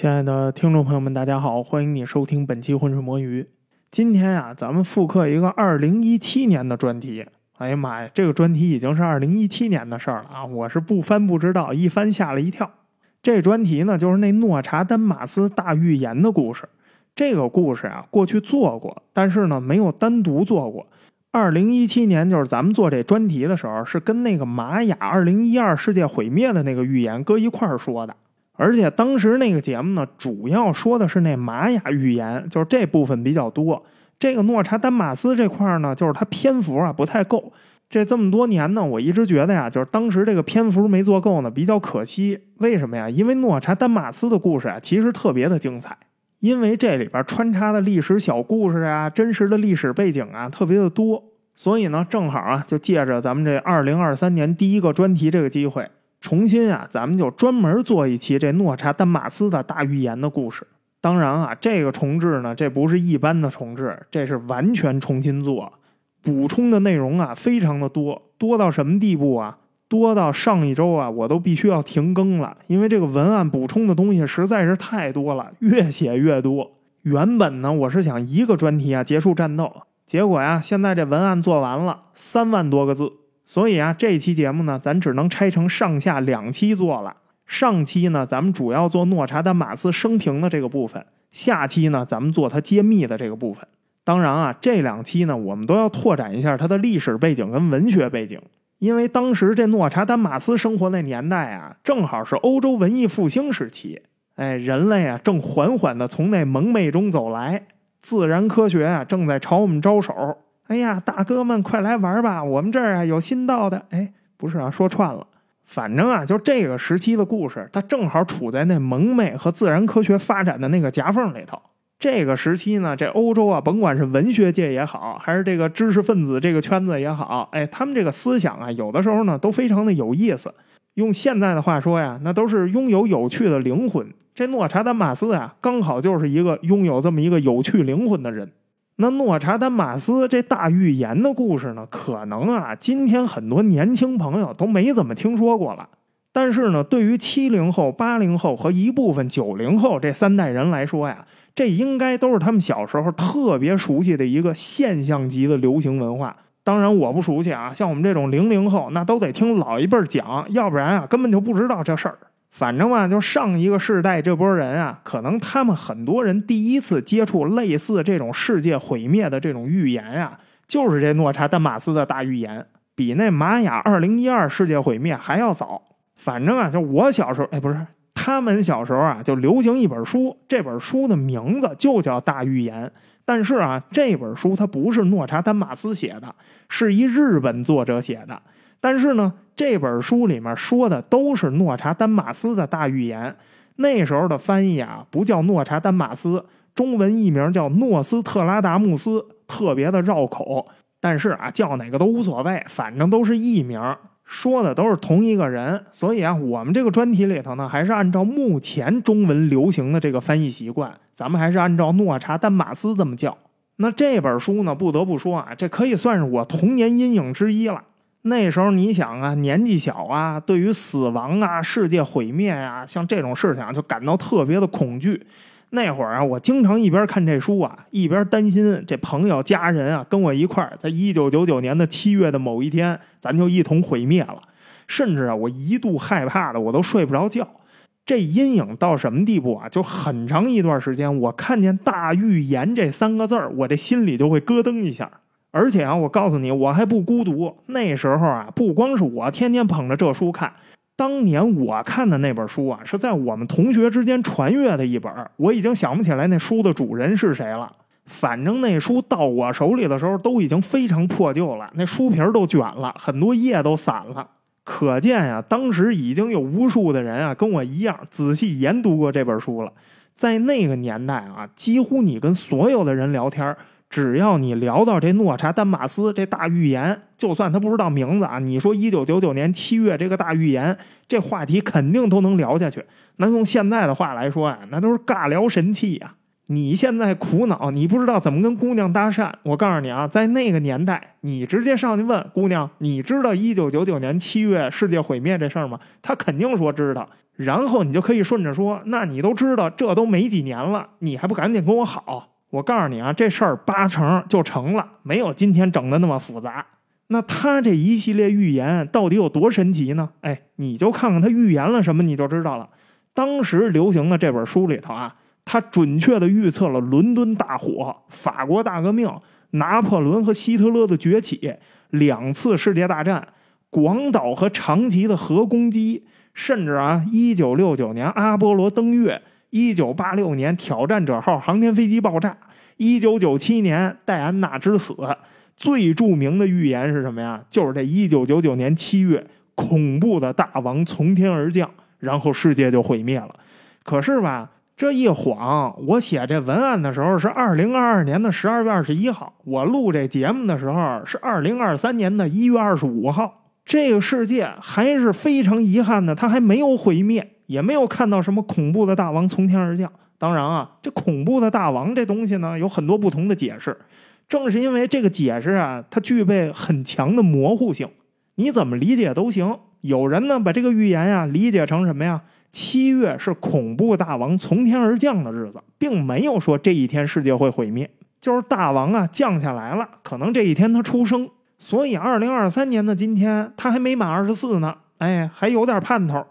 亲爱的听众朋友们，大家好，欢迎你收听本期浑水摸鱼。今天啊，咱们复刻一个二零一七年的专题。哎呀妈呀，这个专题已经是二零一七年的事儿了啊！我是不翻不知道，一翻吓了一跳。这专题呢，就是那诺查丹马斯大预言的故事。这个故事啊，过去做过，但是呢，没有单独做过。二零一七年，就是咱们做这专题的时候，是跟那个玛雅二零一二世界毁灭的那个预言搁一块儿说的。而且当时那个节目呢，主要说的是那玛雅预言，就是这部分比较多。这个诺查丹马斯这块呢，就是它篇幅啊不太够。这这么多年呢，我一直觉得呀，就是当时这个篇幅没做够呢，比较可惜。为什么呀？因为诺查丹马斯的故事啊，其实特别的精彩。因为这里边穿插的历史小故事啊，真实的历史背景啊，特别的多。所以呢，正好啊，就借着咱们这二零二三年第一个专题这个机会。重新啊，咱们就专门做一期这诺查丹马斯的大预言的故事。当然啊，这个重置呢，这不是一般的重置，这是完全重新做，补充的内容啊非常的多，多到什么地步啊？多到上一周啊，我都必须要停更了，因为这个文案补充的东西实在是太多了，越写越多。原本呢，我是想一个专题啊结束战斗，结果呀，现在这文案做完了，三万多个字。所以啊，这期节目呢，咱只能拆成上下两期做了。上期呢，咱们主要做诺查丹马斯生平的这个部分；下期呢，咱们做他揭秘的这个部分。当然啊，这两期呢，我们都要拓展一下他的历史背景跟文学背景，因为当时这诺查丹马斯生活那年代啊，正好是欧洲文艺复兴时期。哎，人类啊，正缓缓的从那蒙昧中走来，自然科学啊，正在朝我们招手。哎呀，大哥们，快来玩吧！我们这儿啊有新到的。哎，不是啊，说串了。反正啊，就这个时期的故事，它正好处在那蒙昧和自然科学发展的那个夹缝里头。这个时期呢，这欧洲啊，甭管是文学界也好，还是这个知识分子这个圈子也好，哎，他们这个思想啊，有的时候呢，都非常的有意思。用现在的话说呀，那都是拥有有趣的灵魂。这诺查丹马斯啊，刚好就是一个拥有这么一个有趣灵魂的人。那诺查丹马斯这大预言的故事呢，可能啊，今天很多年轻朋友都没怎么听说过了。但是呢，对于七零后、八零后和一部分九零后这三代人来说呀，这应该都是他们小时候特别熟悉的一个现象级的流行文化。当然我不熟悉啊，像我们这种零零后，那都得听老一辈讲，要不然啊，根本就不知道这事儿。反正嘛，就上一个世代这波人啊，可能他们很多人第一次接触类似这种世界毁灭的这种预言啊，就是这诺查丹马斯的大预言，比那玛雅二零一二世界毁灭还要早。反正啊，就我小时候，哎，不是他们小时候啊，就流行一本书，这本书的名字就叫《大预言》，但是啊，这本书它不是诺查丹马斯写的，是一日本作者写的。但是呢，这本书里面说的都是诺查丹马斯的大预言。那时候的翻译啊，不叫诺查丹马斯，中文译名叫诺斯特拉达穆斯，特别的绕口。但是啊，叫哪个都无所谓，反正都是译名，说的都是同一个人。所以啊，我们这个专题里头呢，还是按照目前中文流行的这个翻译习惯，咱们还是按照诺查丹马斯这么叫。那这本书呢，不得不说啊，这可以算是我童年阴影之一了。那时候你想啊，年纪小啊，对于死亡啊、世界毁灭啊，像这种事情就感到特别的恐惧。那会儿啊，我经常一边看这书啊，一边担心这朋友家人啊跟我一块儿，在一九九九年的七月的某一天，咱就一同毁灭了。甚至啊，我一度害怕的我都睡不着觉。这阴影到什么地步啊？就很长一段时间，我看见“大预言”这三个字儿，我这心里就会咯噔一下。而且啊，我告诉你，我还不孤独。那时候啊，不光是我天天捧着这书看，当年我看的那本书啊，是在我们同学之间传阅的一本。我已经想不起来那书的主人是谁了。反正那书到我手里的时候，都已经非常破旧了，那书皮都卷了，很多页都散了。可见呀，当时已经有无数的人啊，跟我一样仔细研读过这本书了。在那个年代啊，几乎你跟所有的人聊天只要你聊到这诺查丹马斯这大预言，就算他不知道名字啊，你说一九九九年七月这个大预言，这话题肯定都能聊下去。那用现在的话来说啊，那都是尬聊神器呀。你现在苦恼，你不知道怎么跟姑娘搭讪，我告诉你啊，在那个年代，你直接上去问姑娘，你知道一九九九年七月世界毁灭这事儿吗？她肯定说知道。然后你就可以顺着说，那你都知道这都没几年了，你还不赶紧跟我好？我告诉你啊，这事儿八成就成了，没有今天整的那么复杂。那他这一系列预言到底有多神奇呢？哎，你就看看他预言了什么，你就知道了。当时流行的这本书里头啊，他准确的预测了伦敦大火、法国大革命、拿破仑和希特勒的崛起、两次世界大战、广岛和长崎的核攻击，甚至啊，一九六九年阿波罗登月，一九八六年挑战者号航天飞机爆炸，一九九七年戴安娜之死。最著名的预言是什么呀？就是这一九九九年七月，恐怖的大王从天而降，然后世界就毁灭了。可是吧，这一晃，我写这文案的时候是二零二二年的十二月二十一号，我录这节目的时候是二零二三年的一月二十五号。这个世界还是非常遗憾的，它还没有毁灭，也没有看到什么恐怖的大王从天而降。当然啊，这恐怖的大王这东西呢，有很多不同的解释。正是因为这个解释啊，它具备很强的模糊性，你怎么理解都行。有人呢把这个预言呀理解成什么呀？七月是恐怖大王从天而降的日子，并没有说这一天世界会毁灭，就是大王啊降下来了，可能这一天他出生。所以二零二三年的今天他还没满二十四呢，哎，还有点盼头，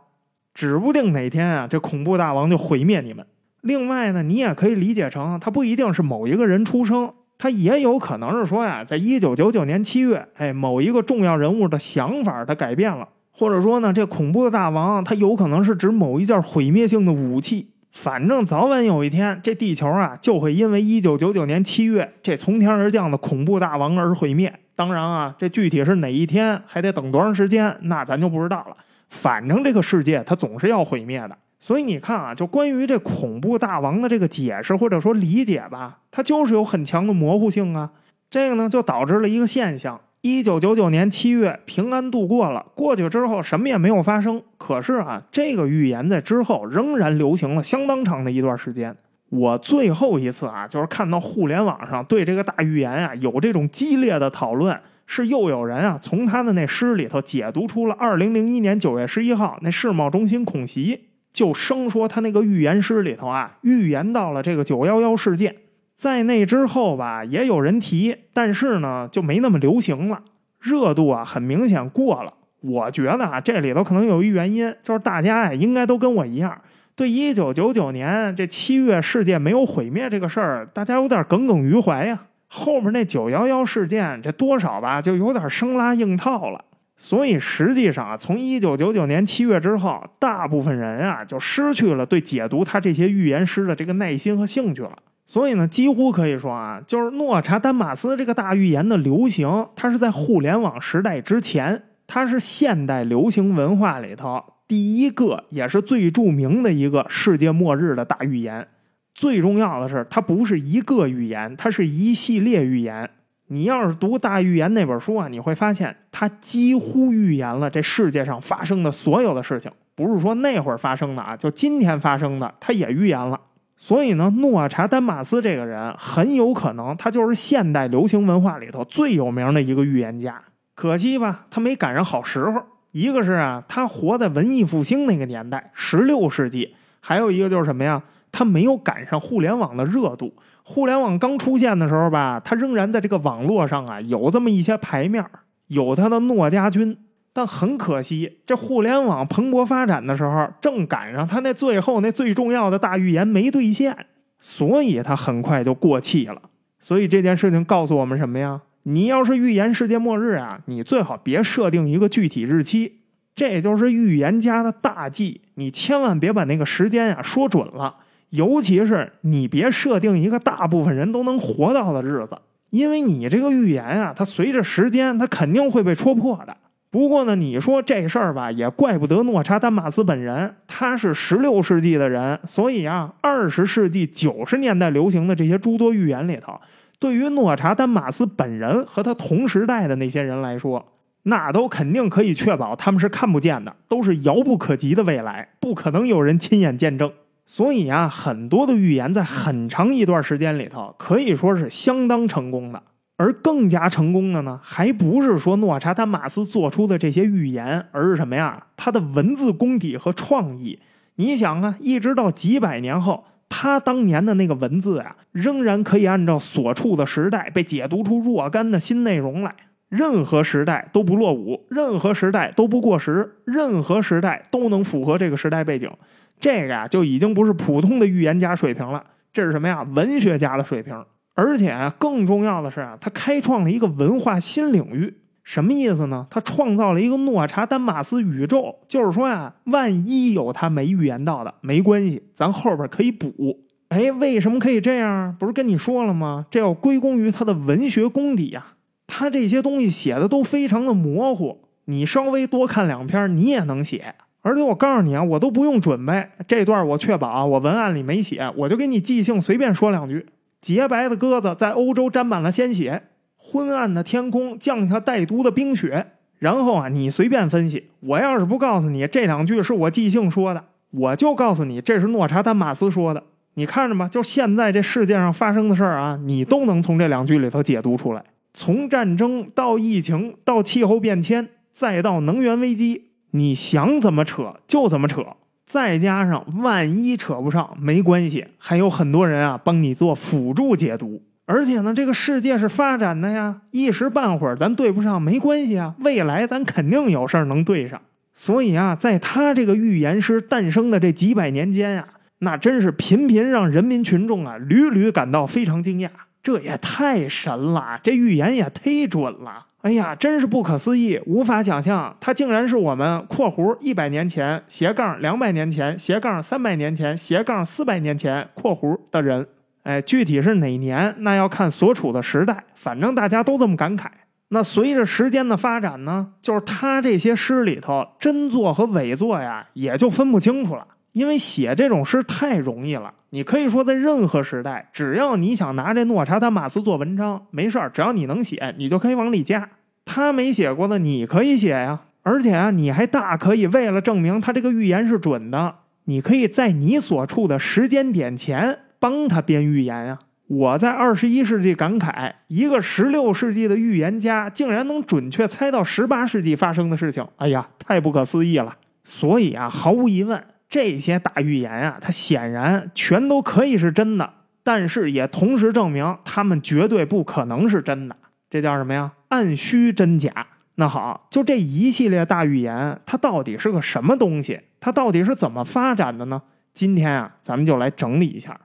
指不定哪天啊这恐怖大王就毁灭你们。另外呢，你也可以理解成他不一定是某一个人出生。他也有可能是说呀，在一九九九年七月，哎，某一个重要人物的想法他改变了，或者说呢，这恐怖的大王他有可能是指某一件毁灭性的武器。反正早晚有一天，这地球啊就会因为一九九九年七月这从天而降的恐怖大王而毁灭。当然啊，这具体是哪一天，还得等多长时间，那咱就不知道了。反正这个世界它总是要毁灭的。所以你看啊，就关于这恐怖大王的这个解释或者说理解吧，它就是有很强的模糊性啊。这个呢，就导致了一个现象：一九九九年七月平安度过了，过去之后什么也没有发生。可是啊，这个预言在之后仍然流行了相当长的一段时间。我最后一次啊，就是看到互联网上对这个大预言啊有这种激烈的讨论，是又有人啊从他的那诗里头解读出了二零零一年九月十一号那世贸中心恐袭。就生说他那个预言诗里头啊，预言到了这个九幺幺事件，在那之后吧，也有人提，但是呢就没那么流行了，热度啊很明显过了。我觉得啊，这里头可能有一原因，就是大家呀应该都跟我一样，对一九九九年这七月世界没有毁灭这个事儿，大家有点耿耿于怀呀。后面那九幺幺事件，这多少吧就有点生拉硬套了。所以实际上啊，从一九九九年七月之后，大部分人啊就失去了对解读他这些预言诗的这个耐心和兴趣了。所以呢，几乎可以说啊，就是诺查丹马斯这个大预言的流行，它是在互联网时代之前，它是现代流行文化里头第一个也是最著名的一个世界末日的大预言。最重要的是，它不是一个预言，它是一系列预言。你要是读《大预言》那本书啊，你会发现它几乎预言了这世界上发生的所有的事情，不是说那会儿发生的啊，就今天发生的，它也预言了。所以呢，诺查丹马斯这个人很有可能他就是现代流行文化里头最有名的一个预言家。可惜吧，他没赶上好时候。一个是啊，他活在文艺复兴那个年代，十六世纪；还有一个就是什么呀？他没有赶上互联网的热度。互联网刚出现的时候吧，他仍然在这个网络上啊有这么一些牌面有他的诺家军。但很可惜，这互联网蓬勃发展的时候，正赶上他那最后那最重要的大预言没兑现，所以他很快就过气了。所以这件事情告诉我们什么呀？你要是预言世界末日啊，你最好别设定一个具体日期，这就是预言家的大忌。你千万别把那个时间呀说准了。尤其是你别设定一个大部分人都能活到的日子，因为你这个预言啊，它随着时间，它肯定会被戳破的。不过呢，你说这事儿吧，也怪不得诺查丹马斯本人，他是十六世纪的人，所以啊，二十世纪九十年代流行的这些诸多预言里头，对于诺查丹马斯本人和他同时代的那些人来说，那都肯定可以确保他们是看不见的，都是遥不可及的未来，不可能有人亲眼见证。所以啊，很多的预言在很长一段时间里头可以说是相当成功的。而更加成功的呢，还不是说诺查丹马斯做出的这些预言，而是什么呀？他的文字功底和创意。你想啊，一直到几百年后，他当年的那个文字啊，仍然可以按照所处的时代被解读出若干的新内容来。任何时代都不落伍，任何时代都不过时，任何时代都能符合这个时代背景。这个呀，就已经不是普通的预言家水平了，这是什么呀？文学家的水平。而且更重要的是啊，他开创了一个文化新领域。什么意思呢？他创造了一个诺查丹马斯宇宙，就是说呀，万一有他没预言到的，没关系，咱后边可以补。哎，为什么可以这样？不是跟你说了吗？这要归功于他的文学功底呀。他这些东西写的都非常的模糊，你稍微多看两篇，你也能写。而且我告诉你啊，我都不用准备这段，我确保啊，我文案里没写，我就给你即兴随便说两句。洁白的鸽子在欧洲沾满了鲜血。昏暗的天空降下带毒的冰雪，然后啊，你随便分析。我要是不告诉你这两句是我即兴说的，我就告诉你这是诺查丹马斯说的。你看着吧，就现在这世界上发生的事儿啊，你都能从这两句里头解读出来。从战争到疫情，到气候变迁，再到能源危机，你想怎么扯就怎么扯。再加上万一扯不上，没关系，还有很多人啊帮你做辅助解读。而且呢，这个世界是发展的呀，一时半会儿咱对不上没关系啊，未来咱肯定有事儿能对上。所以啊，在他这个预言师诞生的这几百年间呀，那真是频频让人民群众啊屡屡感到非常惊讶。这也太神了，这预言也忒准了。哎呀，真是不可思议，无法想象，他竟然是我们（括弧一百年前斜杠两百年前斜杠三百年前斜杠四百年前括弧的人）。哎，具体是哪年，那要看所处的时代。反正大家都这么感慨。那随着时间的发展呢，就是他这些诗里头真作和伪作呀，也就分不清楚了。因为写这种诗太容易了，你可以说在任何时代，只要你想拿这诺查丹马斯做文章，没事儿，只要你能写，你就可以往里加。他没写过的，你可以写呀。而且啊，你还大可以为了证明他这个预言是准的，你可以在你所处的时间点前。帮他编预言呀！我在二十一世纪感慨，一个十六世纪的预言家竟然能准确猜到十八世纪发生的事情，哎呀，太不可思议了！所以啊，毫无疑问，这些大预言啊，它显然全都可以是真的，但是也同时证明他们绝对不可能是真的。这叫什么呀？按虚真假。那好，就这一系列大预言，它到底是个什么东西？它到底是怎么发展的呢？今天啊，咱们就来整理一下。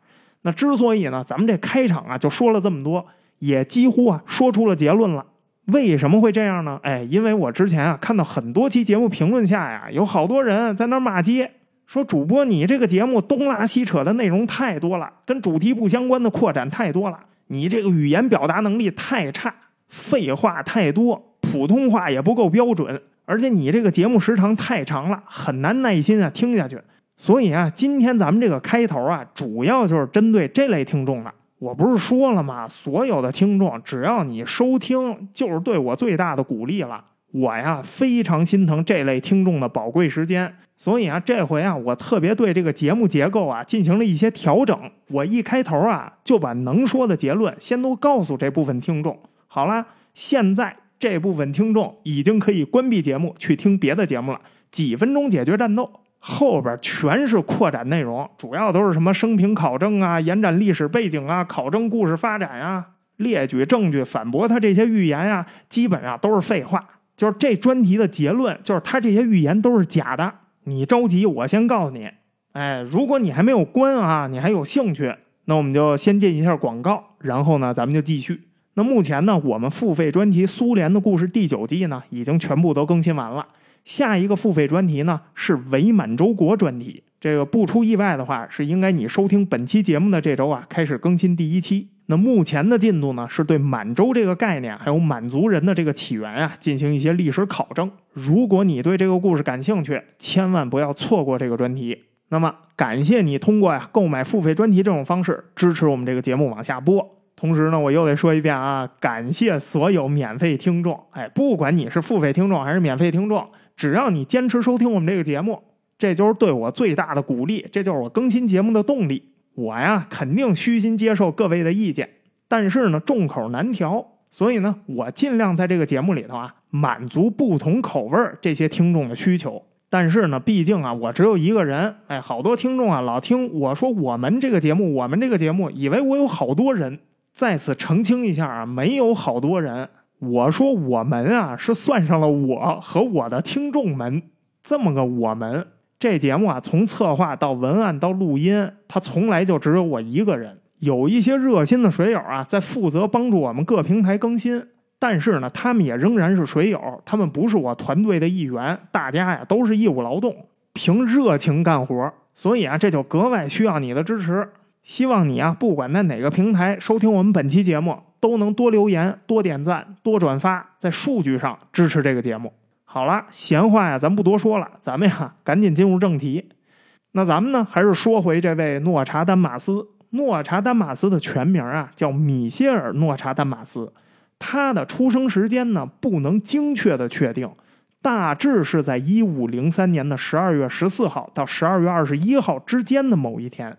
那之所以呢，咱们这开场啊就说了这么多，也几乎啊说出了结论了。为什么会这样呢？哎，因为我之前啊看到很多期节目评论下呀，有好多人在那骂街，说主播你这个节目东拉西扯的内容太多了，跟主题不相关的扩展太多了，你这个语言表达能力太差，废话太多，普通话也不够标准，而且你这个节目时长太长了，很难耐心啊听下去。所以啊，今天咱们这个开头啊，主要就是针对这类听众的。我不是说了吗？所有的听众，只要你收听，就是对我最大的鼓励了。我呀，非常心疼这类听众的宝贵时间。所以啊，这回啊，我特别对这个节目结构啊进行了一些调整。我一开头啊，就把能说的结论先都告诉这部分听众。好了，现在这部分听众已经可以关闭节目去听别的节目了。几分钟解决战斗。后边全是扩展内容，主要都是什么生平考证啊、延展历史背景啊、考证故事发展啊、列举证据反驳他这些预言啊，基本上都是废话。就是这专题的结论，就是他这些预言都是假的。你着急，我先告诉你。哎，如果你还没有关啊，你还有兴趣，那我们就先进一下广告，然后呢，咱们就继续。那目前呢，我们付费专题《苏联的故事》第九季呢，已经全部都更新完了。下一个付费专题呢是伪满洲国专题，这个不出意外的话，是应该你收听本期节目的这周啊开始更新第一期。那目前的进度呢是对满洲这个概念，还有满族人的这个起源啊进行一些历史考证。如果你对这个故事感兴趣，千万不要错过这个专题。那么感谢你通过呀购买付费专题这种方式支持我们这个节目往下播。同时呢，我又得说一遍啊，感谢所有免费听众。哎，不管你是付费听众还是免费听众。只要你坚持收听我们这个节目，这就是对我最大的鼓励，这就是我更新节目的动力。我呀，肯定虚心接受各位的意见，但是呢，众口难调，所以呢，我尽量在这个节目里头啊，满足不同口味这些听众的需求。但是呢，毕竟啊，我只有一个人，哎，好多听众啊，老听我说我们这个节目，我们这个节目，以为我有好多人。在此澄清一下啊，没有好多人。我说我们啊，是算上了我和我的听众们这么个我们。这节目啊，从策划到文案到录音，它从来就只有我一个人。有一些热心的水友啊，在负责帮助我们各平台更新，但是呢，他们也仍然是水友，他们不是我团队的一员。大家呀，都是义务劳动，凭热情干活，所以啊，这就格外需要你的支持。希望你啊，不管在哪个平台收听我们本期节目，都能多留言、多点赞、多转发，在数据上支持这个节目。好了，闲话呀，咱不多说了，咱们呀，赶紧进入正题。那咱们呢，还是说回这位诺查丹马斯。诺查丹马斯的全名啊，叫米歇尔·诺查丹马斯。他的出生时间呢，不能精确的确定，大致是在一五零三年的十二月十四号到十二月二十一号之间的某一天。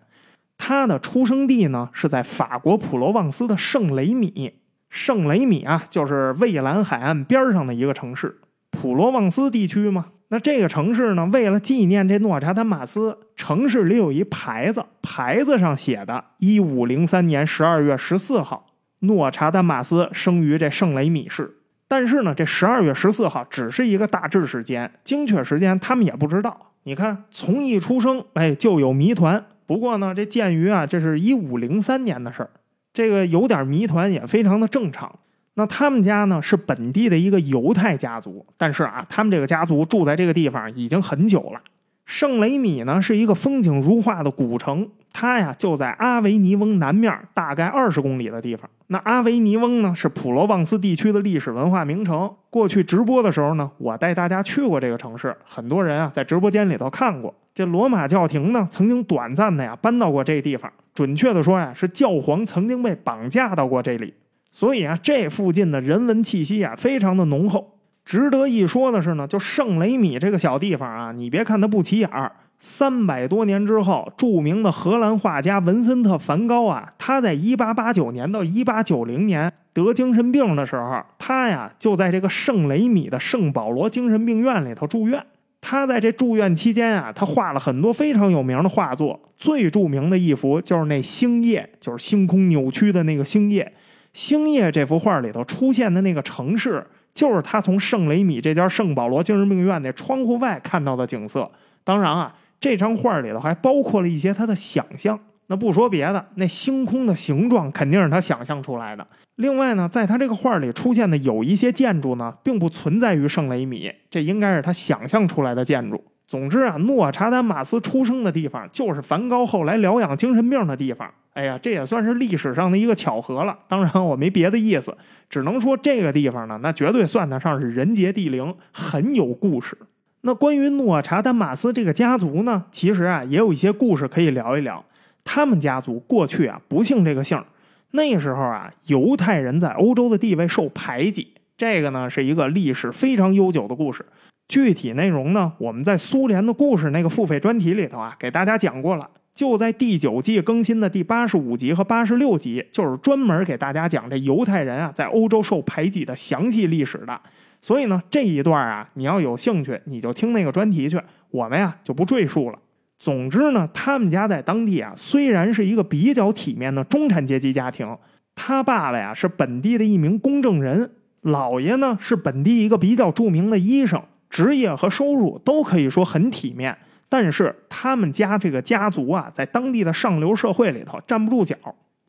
他的出生地呢，是在法国普罗旺斯的圣雷米。圣雷米啊，就是蔚蓝海岸边上的一个城市。普罗旺斯地区嘛，那这个城市呢，为了纪念这诺查丹马斯，城市里有一牌子，牌子上写的“一五零三年十二月十四号，诺查丹马斯生于这圣雷米市”。但是呢，这十二月十四号只是一个大致时间，精确时间他们也不知道。你看，从一出生，哎，就有谜团。不过呢，这鉴于啊，这是一五零三年的事儿，这个有点谜团也非常的正常。那他们家呢是本地的一个犹太家族，但是啊，他们这个家族住在这个地方已经很久了。圣雷米呢是一个风景如画的古城，它呀就在阿维尼翁南面大概二十公里的地方。那阿维尼翁呢是普罗旺斯地区的历史文化名城。过去直播的时候呢，我带大家去过这个城市，很多人啊在直播间里头看过。这罗马教廷呢曾经短暂的呀搬到过这地方，准确的说呀是教皇曾经被绑架到过这里。所以啊，这附近的人文气息啊，非常的浓厚。值得一说的是呢，就圣雷米这个小地方啊，你别看它不起眼儿，三百多年之后，著名的荷兰画家文森特·梵高啊，他在一八八九年到一八九零年得精神病的时候，他呀就在这个圣雷米的圣保罗精神病院里头住院。他在这住院期间啊，他画了很多非常有名的画作，最著名的一幅就是那星夜，就是星空扭曲的那个星夜。星夜这幅画里头出现的那个城市，就是他从圣雷米这家圣保罗精神病院那窗户外看到的景色。当然啊，这张画里头还包括了一些他的想象。那不说别的，那星空的形状肯定是他想象出来的。另外呢，在他这个画里出现的有一些建筑呢，并不存在于圣雷米，这应该是他想象出来的建筑。总之啊，诺查丹马斯出生的地方就是梵高后来疗养精神病的地方。哎呀，这也算是历史上的一个巧合了。当然，我没别的意思，只能说这个地方呢，那绝对算得上是人杰地灵，很有故事。那关于诺查丹马斯这个家族呢，其实啊，也有一些故事可以聊一聊。他们家族过去啊，不姓这个姓那时候啊，犹太人在欧洲的地位受排挤，这个呢是一个历史非常悠久的故事。具体内容呢，我们在苏联的故事那个付费专题里头啊，给大家讲过了。就在第九季更新的第八十五集和八十六集，就是专门给大家讲这犹太人啊在欧洲受排挤的详细历史的。所以呢，这一段啊，你要有兴趣，你就听那个专题去，我们呀就不赘述了。总之呢，他们家在当地啊，虽然是一个比较体面的中产阶级家庭，他爸爸呀是本地的一名公证人，姥爷呢是本地一个比较著名的医生。职业和收入都可以说很体面，但是他们家这个家族啊，在当地的上流社会里头站不住脚。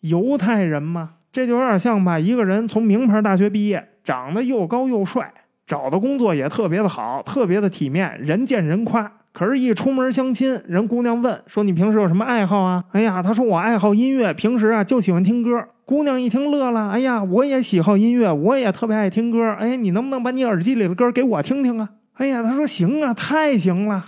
犹太人嘛，这就有点像吧，一个人从名牌大学毕业，长得又高又帅，找的工作也特别的好，特别的体面，人见人夸。可是，一出门相亲，人姑娘问说：“你平时有什么爱好啊？”哎呀，他说：“我爱好音乐，平时啊就喜欢听歌。”姑娘一听乐了：“哎呀，我也喜好音乐，我也特别爱听歌。哎，你能不能把你耳机里的歌给我听听啊？”哎呀，他说行啊，太行了。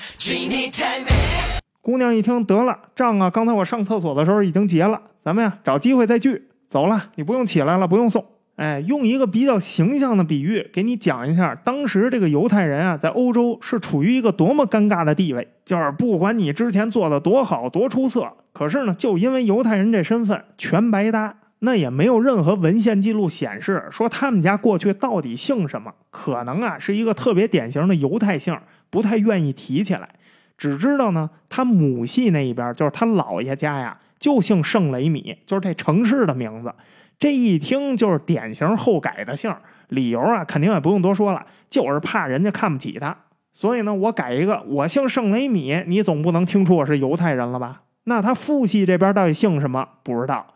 姑娘一听，得了，账啊，刚才我上厕所的时候已经结了，咱们呀找机会再聚。走了，你不用起来了，不用送。哎，用一个比较形象的比喻给你讲一下，当时这个犹太人啊，在欧洲是处于一个多么尴尬的地位，就是不管你之前做的多好多出色，可是呢，就因为犹太人这身份，全白搭。那也没有任何文献记录显示说他们家过去到底姓什么，可能啊是一个特别典型的犹太姓，不太愿意提起来，只知道呢，他母系那一边就是他姥爷家呀，就姓圣雷米，就是这城市的名字。这一听就是典型后改的姓，理由啊，肯定也不用多说了，就是怕人家看不起他。所以呢，我改一个，我姓圣雷米，你总不能听出我是犹太人了吧？那他父系这边到底姓什么？不知道。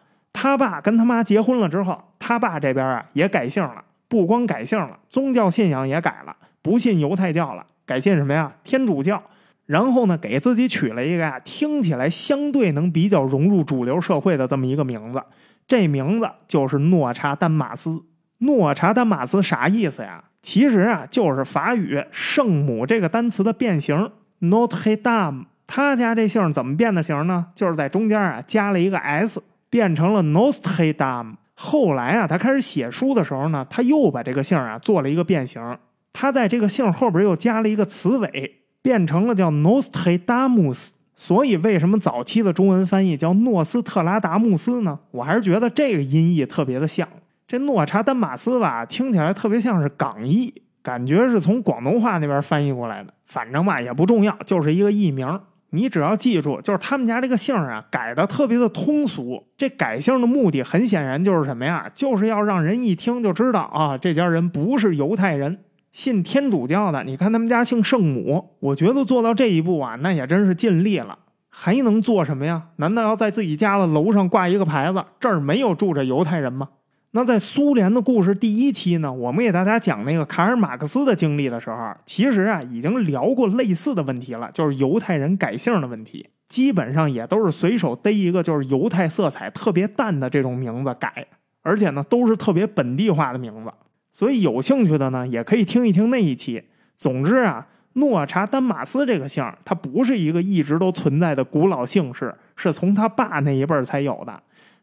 他爸跟他妈结婚了之后，他爸这边啊也改姓了，不光改姓了，宗教信仰也改了，不信犹太教了，改信什么呀？天主教。然后呢，给自己取了一个呀，听起来相对能比较融入主流社会的这么一个名字，这名字就是诺查丹马斯。诺查丹马斯啥意思呀？其实啊，就是法语“圣母”这个单词的变形，Notre Dame。他家这姓怎么变的形呢？就是在中间啊加了一个 s。变成了 Nostre Dame。后来啊，他开始写书的时候呢，他又把这个姓啊做了一个变形。他在这个姓后边又加了一个词尾，变成了叫 Nostre Damus。所以，为什么早期的中文翻译叫诺斯特拉达穆斯呢？我还是觉得这个音译特别的像。这诺查丹马斯吧，听起来特别像是港译，感觉是从广东话那边翻译过来的。反正吧，也不重要，就是一个译名。你只要记住，就是他们家这个姓啊，改的特别的通俗。这改姓的目的很显然就是什么呀？就是要让人一听就知道啊，这家人不是犹太人，信天主教的。你看他们家姓圣母，我觉得做到这一步啊，那也真是尽力了。还能做什么呀？难道要在自己家的楼上挂一个牌子，这儿没有住着犹太人吗？那在苏联的故事第一期呢，我们给大家讲那个卡尔马克思的经历的时候，其实啊已经聊过类似的问题了，就是犹太人改姓的问题，基本上也都是随手逮一个就是犹太色彩特别淡的这种名字改，而且呢都是特别本地化的名字，所以有兴趣的呢也可以听一听那一期。总之啊，诺查丹马斯这个姓，它不是一个一直都存在的古老姓氏，是从他爸那一辈才有的。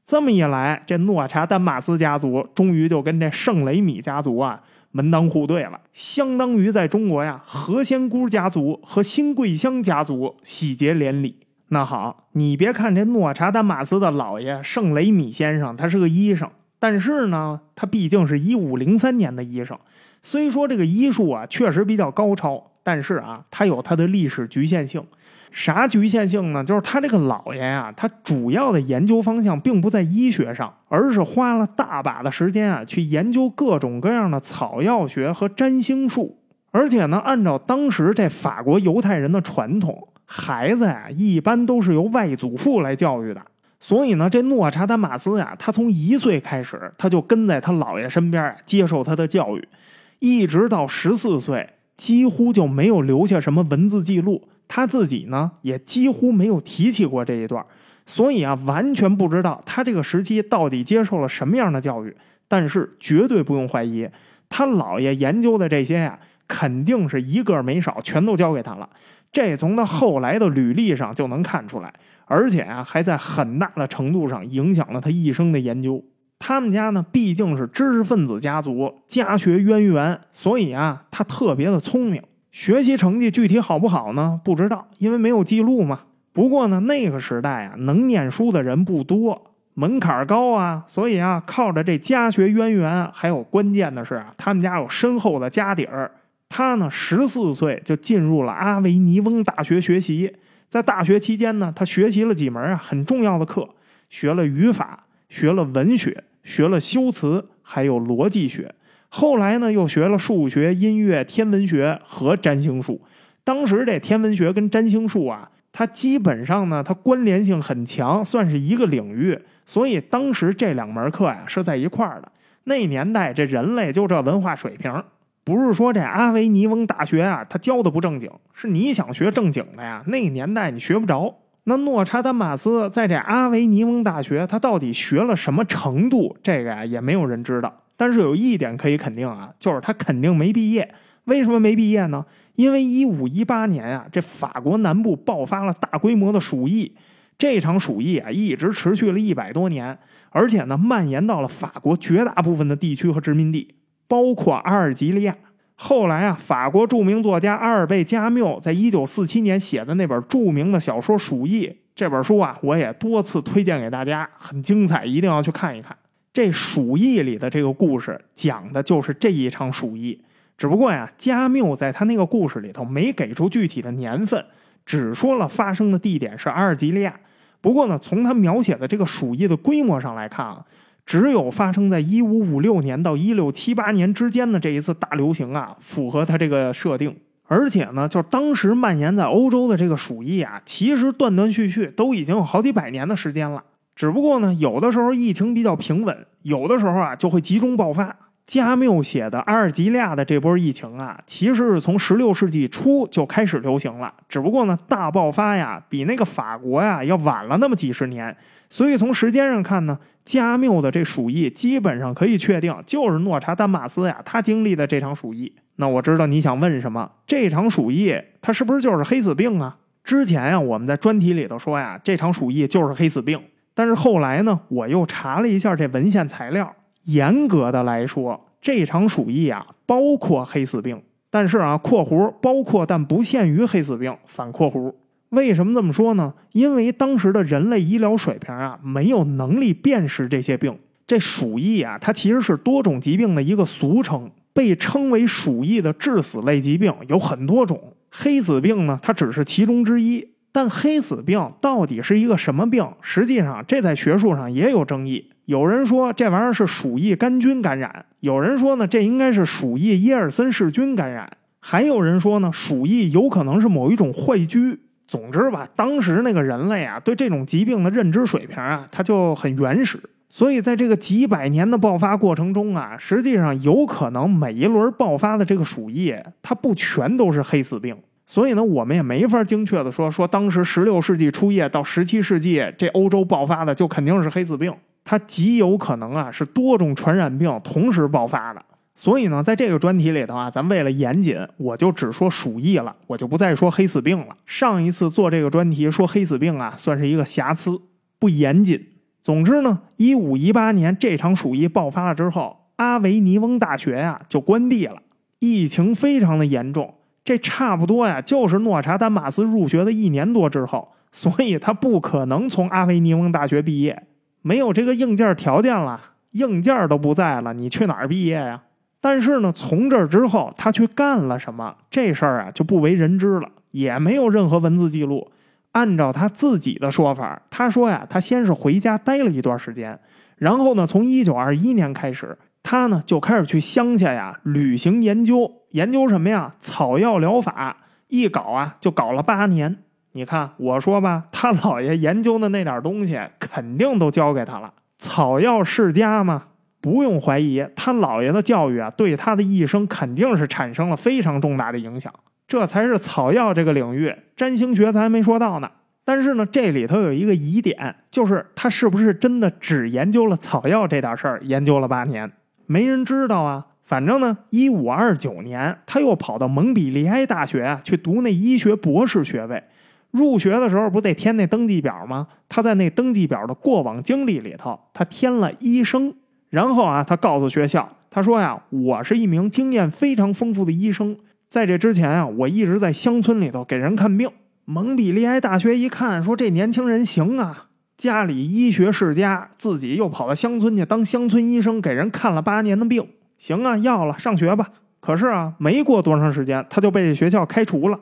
这么一来，这诺查丹马斯家族终于就跟这圣雷米家族啊门当户对了，相当于在中国呀何仙姑家族和新桂香家族喜结连理。那好，你别看这诺查丹马斯的老爷圣雷米先生，他是个医生，但是呢，他毕竟是一五零三年的医生，虽说这个医术啊确实比较高超，但是啊，他有他的历史局限性。啥局限性呢？就是他这个老爷呀，他主要的研究方向并不在医学上，而是花了大把的时间啊，去研究各种各样的草药学和占星术。而且呢，按照当时这法国犹太人的传统，孩子呀一般都是由外祖父来教育的。所以呢，这诺查丹马斯呀，他从一岁开始，他就跟在他姥爷身边接受他的教育，一直到十四岁，几乎就没有留下什么文字记录。他自己呢，也几乎没有提起过这一段，所以啊，完全不知道他这个时期到底接受了什么样的教育。但是绝对不用怀疑，他姥爷研究的这些呀，肯定是一个没少，全都交给他了。这从他后来的履历上就能看出来，而且啊，还在很大的程度上影响了他一生的研究。他们家呢，毕竟是知识分子家族，家学渊源，所以啊，他特别的聪明。学习成绩具体好不好呢？不知道，因为没有记录嘛。不过呢，那个时代啊，能念书的人不多，门槛高啊，所以啊，靠着这家学渊源，还有关键的是啊，他们家有深厚的家底儿。他呢，十四岁就进入了阿维尼翁大学学习，在大学期间呢，他学习了几门啊很重要的课，学了语法，学了文学，学了修辞，还有逻辑学。后来呢，又学了数学、音乐、天文学和占星术。当时这天文学跟占星术啊，它基本上呢，它关联性很强，算是一个领域。所以当时这两门课呀是在一块儿的。那年代这人类就这文化水平，不是说这阿维尼翁大学啊，他教的不正经，是你想学正经的呀，那年代你学不着。那诺查丹马斯在这阿维尼翁大学，他到底学了什么程度？这个呀，也没有人知道。但是有一点可以肯定啊，就是他肯定没毕业。为什么没毕业呢？因为一五一八年啊，这法国南部爆发了大规模的鼠疫，这场鼠疫啊一直持续了一百多年，而且呢蔓延到了法国绝大部分的地区和殖民地，包括阿尔及利亚。后来啊，法国著名作家阿尔贝·加缪在一九四七年写的那本著名的小说《鼠疫》这本书啊，我也多次推荐给大家，很精彩，一定要去看一看。这鼠疫里的这个故事，讲的就是这一场鼠疫。只不过呀，加缪在他那个故事里头没给出具体的年份，只说了发生的地点是阿尔及利亚。不过呢，从他描写的这个鼠疫的规模上来看啊，只有发生在一五五六年到一六七八年之间的这一次大流行啊，符合他这个设定。而且呢，就当时蔓延在欧洲的这个鼠疫啊，其实断断续续都已经有好几百年的时间了。只不过呢，有的时候疫情比较平稳，有的时候啊就会集中爆发。加缪写的阿尔及利亚的这波疫情啊，其实是从十六世纪初就开始流行了，只不过呢，大爆发呀比那个法国呀要晚了那么几十年。所以从时间上看呢，加缪的这鼠疫基本上可以确定就是诺查丹马斯呀他经历的这场鼠疫。那我知道你想问什么，这场鼠疫它是不是就是黑死病啊？之前呀我们在专题里头说呀，这场鼠疫就是黑死病。但是后来呢，我又查了一下这文献材料，严格的来说，这场鼠疫啊包括黑死病，但是啊（括弧）包括但不限于黑死病，反括弧。为什么这么说呢？因为当时的人类医疗水平啊没有能力辨识这些病。这鼠疫啊，它其实是多种疾病的一个俗称，被称为鼠疫的致死类疾病有很多种，黑死病呢，它只是其中之一。但黑死病到底是一个什么病？实际上，这在学术上也有争议。有人说这玩意儿是鼠疫杆菌感染，有人说呢这应该是鼠疫耶尔森氏菌感染，还有人说呢鼠疫有可能是某一种坏疽。总之吧，当时那个人类啊对这种疾病的认知水平啊，它就很原始。所以在这个几百年的爆发过程中啊，实际上有可能每一轮爆发的这个鼠疫，它不全都是黑死病。所以呢，我们也没法精确的说，说当时十六世纪初叶到十七世纪这欧洲爆发的就肯定是黑死病，它极有可能啊是多种传染病同时爆发的。所以呢，在这个专题里头啊，咱为了严谨，我就只说鼠疫了，我就不再说黑死病了。上一次做这个专题说黑死病啊，算是一个瑕疵，不严谨。总之呢，一五一八年这场鼠疫爆发了之后，阿维尼翁大学呀就关闭了，疫情非常的严重。这差不多呀，就是诺查丹马斯入学的一年多之后，所以他不可能从阿维尼翁大学毕业，没有这个硬件条件了，硬件都不在了，你去哪儿毕业呀？但是呢，从这之后他去干了什么，这事儿啊就不为人知了，也没有任何文字记录。按照他自己的说法，他说呀，他先是回家待了一段时间，然后呢，从一九二一年开始。他呢就开始去乡下呀旅行研究，研究什么呀？草药疗法，一搞啊就搞了八年。你看我说吧，他姥爷研究的那点东西肯定都教给他了。草药世家嘛，不用怀疑，他姥爷的教育啊对他的一生肯定是产生了非常重大的影响。这才是草药这个领域，占星学咱还没说到呢。但是呢，这里头有一个疑点，就是他是不是真的只研究了草药这点事儿，研究了八年？没人知道啊，反正呢，一五二九年，他又跑到蒙彼利埃大学啊去读那医学博士学位。入学的时候不得填那登记表吗？他在那登记表的过往经历里头，他填了医生。然后啊，他告诉学校，他说呀，我是一名经验非常丰富的医生。在这之前啊，我一直在乡村里头给人看病。蒙彼利埃大学一看，说这年轻人行啊。家里医学世家，自己又跑到乡村去当乡村医生，给人看了八年的病。行啊，要了，上学吧。可是啊，没过多长时间，他就被这学校开除了。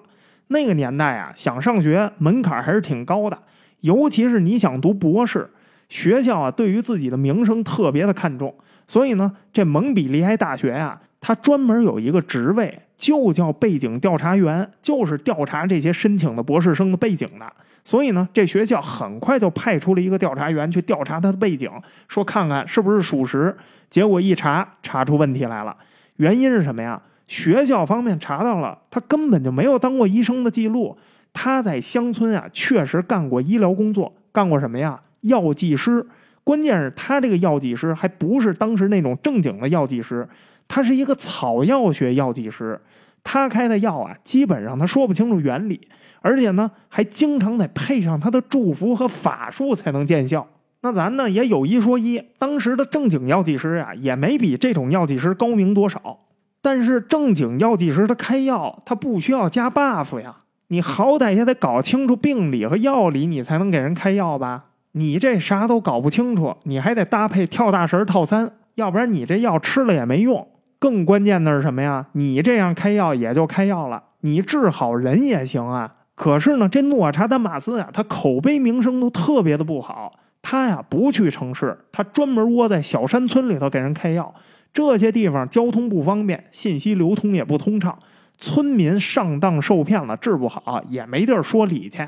那个年代啊，想上学门槛还是挺高的，尤其是你想读博士，学校啊对于自己的名声特别的看重。所以呢，这蒙彼利埃大学啊，它专门有一个职位，就叫背景调查员，就是调查这些申请的博士生的背景的。所以呢，这学校很快就派出了一个调查员去调查他的背景，说看看是不是属实。结果一查，查出问题来了。原因是什么呀？学校方面查到了，他根本就没有当过医生的记录。他在乡村啊，确实干过医疗工作，干过什么呀？药剂师。关键是，他这个药剂师还不是当时那种正经的药剂师，他是一个草药学药剂师。他开的药啊，基本上他说不清楚原理。而且呢，还经常得配上他的祝福和法术才能见效。那咱呢也有一说一，当时的正经药剂师啊，也没比这种药剂师高明多少。但是正经药剂师他开药，他不需要加 buff 呀。你好歹也得搞清楚病理和药理，你才能给人开药吧？你这啥都搞不清楚，你还得搭配跳大神套餐，要不然你这药吃了也没用。更关键的是什么呀？你这样开药也就开药了，你治好人也行啊。可是呢，这诺查丹马斯呀，他口碑名声都特别的不好。他呀不去城市，他专门窝在小山村里头给人开药。这些地方交通不方便，信息流通也不通畅，村民上当受骗了，治不好也没地儿说理去。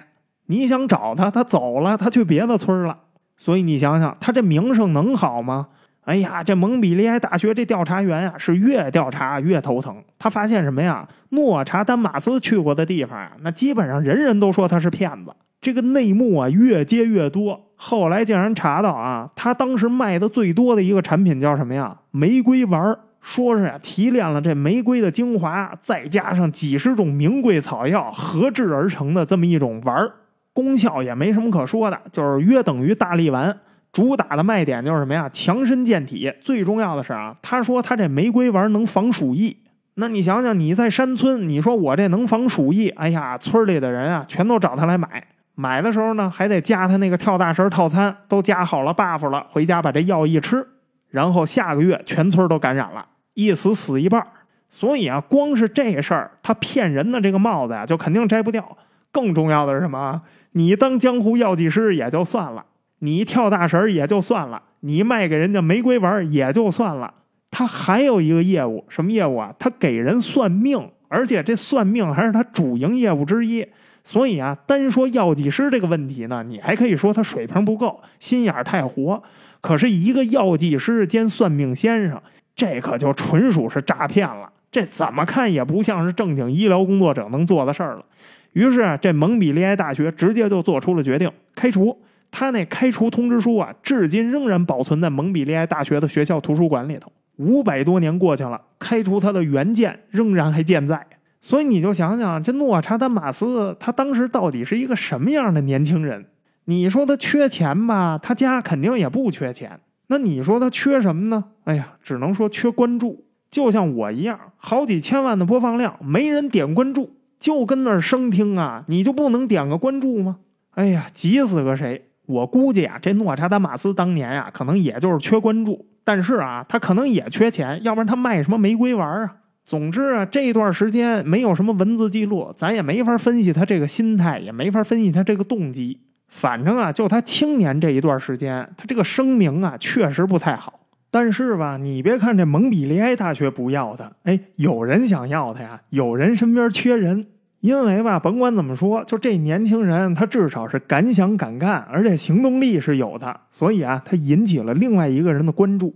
你想找他，他走了，他去别的村了。所以你想想，他这名声能好吗？哎呀，这蒙彼利埃大学这调查员呀，是越调查越头疼。他发现什么呀？诺查丹马斯去过的地方啊，那基本上人人都说他是骗子。这个内幕啊，越揭越多。后来竟然查到啊，他当时卖的最多的一个产品叫什么呀？玫瑰丸说是呀，提炼了这玫瑰的精华，再加上几十种名贵草药合制而成的这么一种丸功效也没什么可说的，就是约等于大力丸。主打的卖点就是什么呀？强身健体。最重要的是啊，他说他这玫瑰丸能防鼠疫。那你想想，你在山村，你说我这能防鼠疫？哎呀，村里的人啊，全都找他来买。买的时候呢，还得加他那个跳大神套餐，都加好了 buff 了。回家把这药一吃，然后下个月全村都感染了，一死死一半。所以啊，光是这事儿，他骗人的这个帽子呀，就肯定摘不掉。更重要的是什么？你当江湖药剂师也就算了，你跳大神也就算了，你卖给人家玫瑰丸也就算了，他还有一个业务，什么业务啊？他给人算命，而且这算命还是他主营业务之一。所以啊，单说药剂师这个问题呢，你还可以说他水平不够，心眼太活。可是一个药剂师兼算命先生，这可就纯属是诈骗了。这怎么看也不像是正经医疗工作者能做的事儿了。于是啊，这蒙彼利埃大学直接就做出了决定，开除他那开除通知书啊，至今仍然保存在蒙彼利埃大学的学校图书馆里头。五百多年过去了，开除他的原件仍然还健在。所以你就想想，这诺查丹马斯他当时到底是一个什么样的年轻人？你说他缺钱吧，他家肯定也不缺钱。那你说他缺什么呢？哎呀，只能说缺关注。就像我一样，好几千万的播放量，没人点关注，就跟那儿生听啊，你就不能点个关注吗？哎呀，急死个谁！我估计啊，这诺查丹马斯当年啊，可能也就是缺关注，但是啊，他可能也缺钱，要不然他卖什么玫瑰丸啊？总之啊，这段时间没有什么文字记录，咱也没法分析他这个心态，也没法分析他这个动机。反正啊，就他青年这一段时间，他这个声名啊，确实不太好。但是吧，你别看这蒙彼利埃大学不要他，哎，有人想要他呀，有人身边缺人。因为吧，甭管怎么说，就这年轻人，他至少是敢想敢干，而且行动力是有的，所以啊，他引起了另外一个人的关注。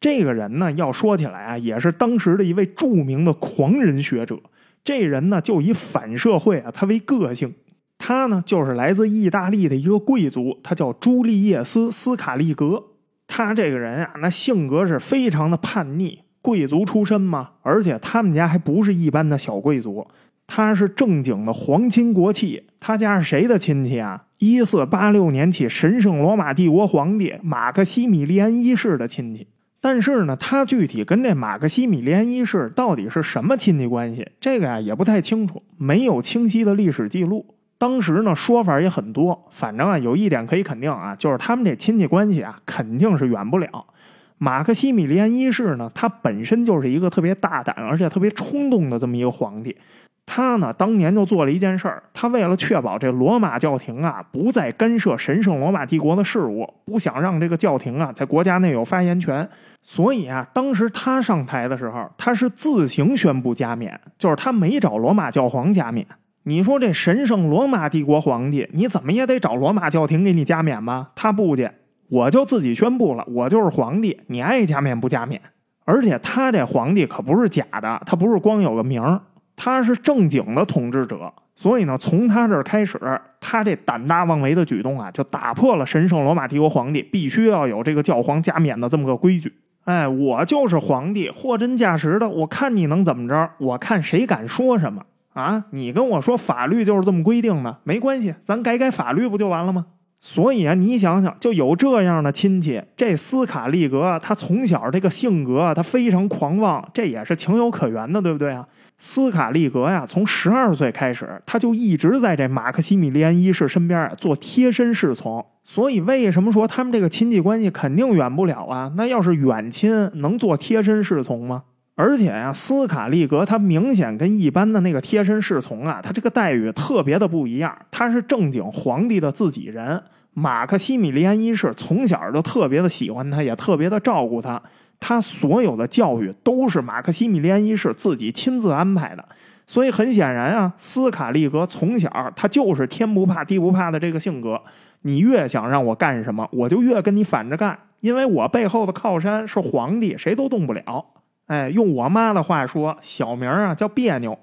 这个人呢，要说起来啊，也是当时的一位著名的狂人学者。这人呢，就以反社会啊，他为个性。他呢，就是来自意大利的一个贵族，他叫朱利叶斯·斯卡利格。他这个人啊，那性格是非常的叛逆。贵族出身嘛，而且他们家还不是一般的小贵族，他是正经的皇亲国戚。他家是谁的亲戚啊？一四八六年起，神圣罗马帝国皇帝马克西米利安一世的亲戚。但是呢，他具体跟这马克西米利安一世到底是什么亲戚关系，这个呀也不太清楚，没有清晰的历史记录。当时呢说法也很多，反正啊有一点可以肯定啊，就是他们这亲戚关系啊肯定是远不了。马克西米利安一世呢，他本身就是一个特别大胆而且特别冲动的这么一个皇帝。他呢，当年就做了一件事儿。他为了确保这罗马教廷啊不再干涉神圣罗马帝国的事务，不想让这个教廷啊在国家内有发言权，所以啊，当时他上台的时候，他是自行宣布加冕，就是他没找罗马教皇加冕。你说这神圣罗马帝国皇帝，你怎么也得找罗马教廷给你加冕吧？他不去，我就自己宣布了，我就是皇帝，你爱加冕不加冕。而且他这皇帝可不是假的，他不是光有个名儿。他是正经的统治者，所以呢，从他这儿开始，他这胆大妄为的举动啊，就打破了神圣罗马帝国皇帝必须要有这个教皇加冕的这么个规矩。哎，我就是皇帝，货真价实的，我看你能怎么着？我看谁敢说什么啊？你跟我说法律就是这么规定的，没关系，咱改改法律不就完了吗？所以啊，你想想，就有这样的亲戚，这斯卡利格他从小这个性格，他非常狂妄，这也是情有可原的，对不对啊？斯卡利格呀，从十二岁开始，他就一直在这马克西米利安一世身边啊做贴身侍从。所以，为什么说他们这个亲戚关系肯定远不了啊？那要是远亲，能做贴身侍从吗？而且呀，斯卡利格他明显跟一般的那个贴身侍从啊，他这个待遇特别的不一样。他是正经皇帝的自己人，马克西米利安一世从小就特别的喜欢他，也特别的照顾他。他所有的教育都是马克西米利安一世自己亲自安排的。所以很显然啊，斯卡利格从小他就是天不怕地不怕的这个性格。你越想让我干什么，我就越跟你反着干，因为我背后的靠山是皇帝，谁都动不了。哎，用我妈的话说，小名啊叫别扭。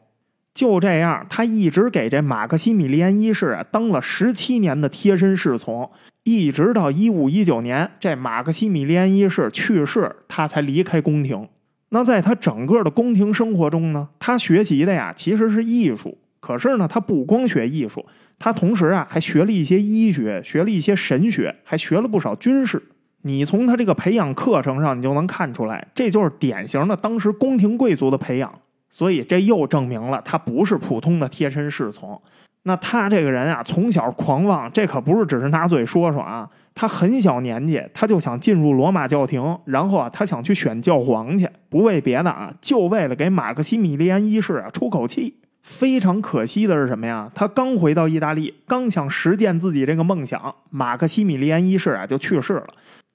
就这样，他一直给这马克西米利安一世当了十七年的贴身侍从，一直到一五一九年，这马克西米利安一世去世，他才离开宫廷。那在他整个的宫廷生活中呢，他学习的呀其实是艺术。可是呢，他不光学艺术，他同时啊还学了一些医学，学了一些神学，还学了不少军事。你从他这个培养课程上，你就能看出来，这就是典型的当时宫廷贵族的培养。所以这又证明了他不是普通的贴身侍从。那他这个人啊，从小狂妄，这可不是只是拿嘴说说啊。他很小年纪，他就想进入罗马教廷，然后啊，他想去选教皇去，不为别的啊，就为了给马克西米利安一世啊出口气。非常可惜的是什么呀？他刚回到意大利，刚想实践自己这个梦想，马克西米利安一世啊就去世了。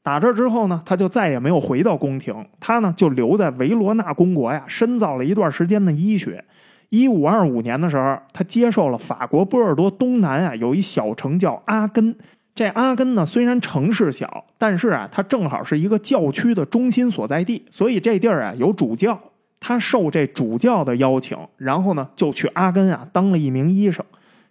打这之后呢，他就再也没有回到宫廷，他呢就留在维罗纳公国呀，深造了一段时间的医学。一五二五年的时候，他接受了法国波尔多东南啊有一小城叫阿根。这阿根呢虽然城市小，但是啊它正好是一个教区的中心所在地，所以这地儿啊有主教。他受这主教的邀请，然后呢就去阿根啊当了一名医生。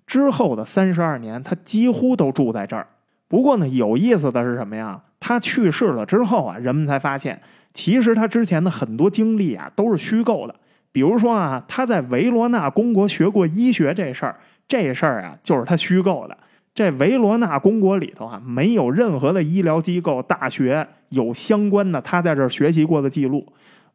之后的三十二年，他几乎都住在这儿。不过呢，有意思的是什么呀？他去世了之后啊，人们才发现，其实他之前的很多经历啊都是虚构的。比如说啊，他在维罗纳公国学过医学这事儿，这事儿啊就是他虚构的。这维罗纳公国里头啊，没有任何的医疗机构、大学有相关的他在这儿学习过的记录。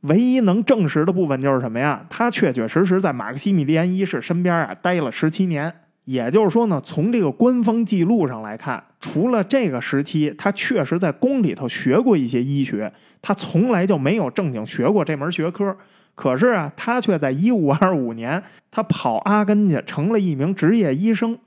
唯一能证实的部分就是什么呀？他确确实实在马克西米利安一世身边啊待了十七年。也就是说呢，从这个官方记录上来看，除了这个时期，他确实在宫里头学过一些医学，他从来就没有正经学过这门学科。可是啊，他却在一五二五年，他跑阿根去，成了一名职业医生。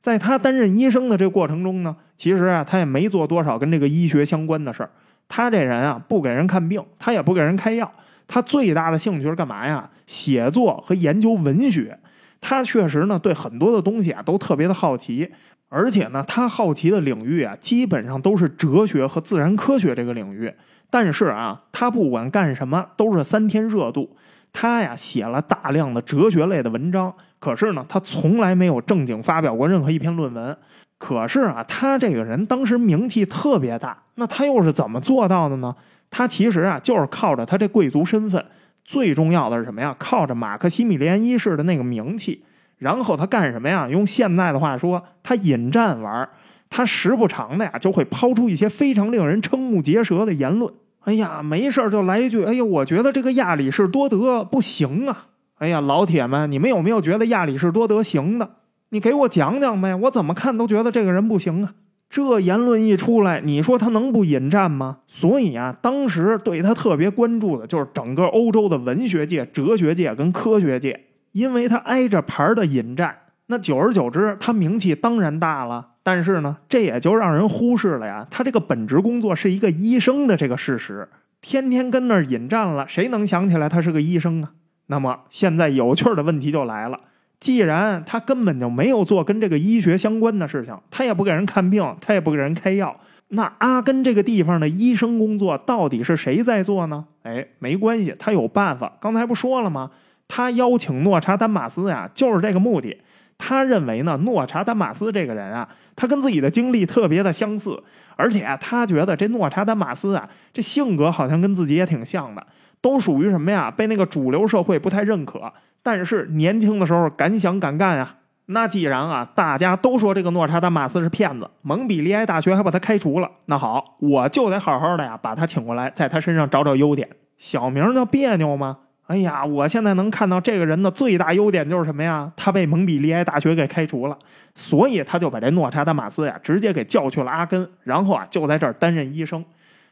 在他担任医生的这过程中呢，其实啊，他也没做多少跟这个医学相关的事儿。他这人啊，不给人看病，他也不给人开药，他最大的兴趣是干嘛呀？写作和研究文学。他确实呢，对很多的东西啊都特别的好奇，而且呢，他好奇的领域啊基本上都是哲学和自然科学这个领域。但是啊，他不管干什么都是三天热度。他呀写了大量的哲学类的文章，可是呢，他从来没有正经发表过任何一篇论文。可是啊，他这个人当时名气特别大，那他又是怎么做到的呢？他其实啊就是靠着他这贵族身份。最重要的是什么呀？靠着马克西米连一世的那个名气，然后他干什么呀？用现在的话说，他引战玩他时不常的呀就会抛出一些非常令人瞠目结舌的言论。哎呀，没事就来一句：“哎呀，我觉得这个亚里士多德不行啊！”哎呀，老铁们，你们有没有觉得亚里士多德行的？你给我讲讲呗，我怎么看都觉得这个人不行啊。这言论一出来，你说他能不引战吗？所以啊，当时对他特别关注的就是整个欧洲的文学界、哲学界跟科学界，因为他挨着牌的引战，那久而久之，他名气当然大了。但是呢，这也就让人忽视了呀，他这个本职工作是一个医生的这个事实，天天跟那儿引战了，谁能想起来他是个医生啊？那么现在有趣儿的问题就来了。既然他根本就没有做跟这个医学相关的事情，他也不给人看病，他也不给人开药，那阿根这个地方的医生工作到底是谁在做呢？哎，没关系，他有办法。刚才不说了吗？他邀请诺查丹马斯呀，就是这个目的。他认为呢，诺查丹马斯这个人啊，他跟自己的经历特别的相似，而且他觉得这诺查丹马斯啊，这性格好像跟自己也挺像的，都属于什么呀？被那个主流社会不太认可。但是年轻的时候敢想敢干呀！那既然啊，大家都说这个诺查丹马斯是骗子，蒙彼利埃大学还把他开除了，那好，我就得好好的呀，把他请过来，在他身上找找优点。小名叫别扭吗？哎呀，我现在能看到这个人的最大优点就是什么呀？他被蒙彼利埃大学给开除了，所以他就把这诺查丹马斯呀直接给叫去了阿根，然后啊就在这儿担任医生。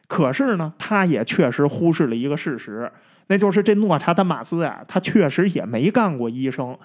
可是呢，他也确实忽视了一个事实。那就是这诺查丹马斯啊，他确实也没干过医生，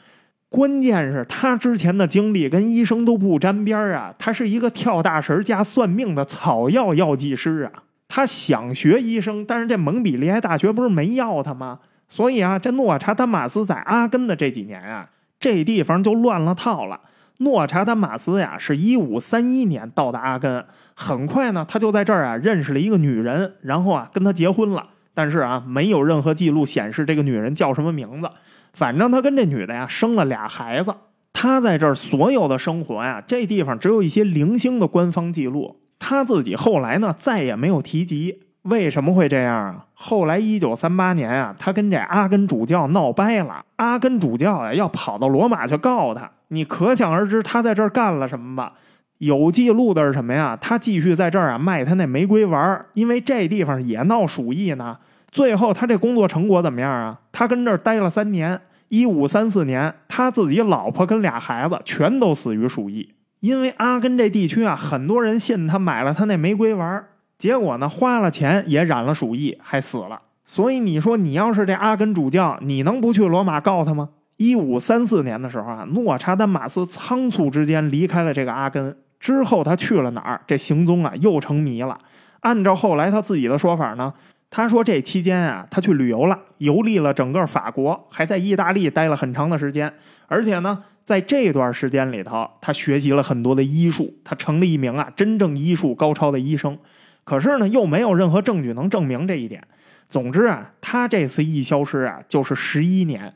关键是他之前的经历跟医生都不沾边啊，他是一个跳大神加算命的草药药剂师啊。他想学医生，但是这蒙彼利埃大学不是没要他吗？所以啊，这诺查丹马斯在阿根的这几年啊，这地方就乱了套了。诺查丹马斯呀，是一五三一年到达阿根，很快呢，他就在这儿啊认识了一个女人，然后啊跟他结婚了。但是啊，没有任何记录显示这个女人叫什么名字。反正他跟这女的呀生了俩孩子。他在这儿所有的生活呀，这地方只有一些零星的官方记录。他自己后来呢再也没有提及。为什么会这样啊？后来一九三八年啊，他跟这阿根主教闹掰了，阿根主教呀要跑到罗马去告他。你可想而知他在这儿干了什么吧？有记录的是什么呀？他继续在这儿啊卖他那玫瑰丸儿，因为这地方也闹鼠疫呢。最后他这工作成果怎么样啊？他跟这儿待了三年，一五三四年，他自己老婆跟俩孩子全都死于鼠疫。因为阿根这地区啊，很多人信他买了他那玫瑰丸儿。结果呢，花了钱也染了鼠疫，还死了。所以你说，你要是这阿根主教，你能不去罗马告他吗？一五三四年的时候啊，诺查丹马斯仓促之间离开了这个阿根，之后他去了哪儿？这行踪啊又成谜了。按照后来他自己的说法呢，他说这期间啊，他去旅游了，游历了整个法国，还在意大利待了很长的时间。而且呢，在这段时间里头，他学习了很多的医术，他成了一名啊真正医术高超的医生。可是呢，又没有任何证据能证明这一点。总之啊，他这次一消失啊，就是十一年。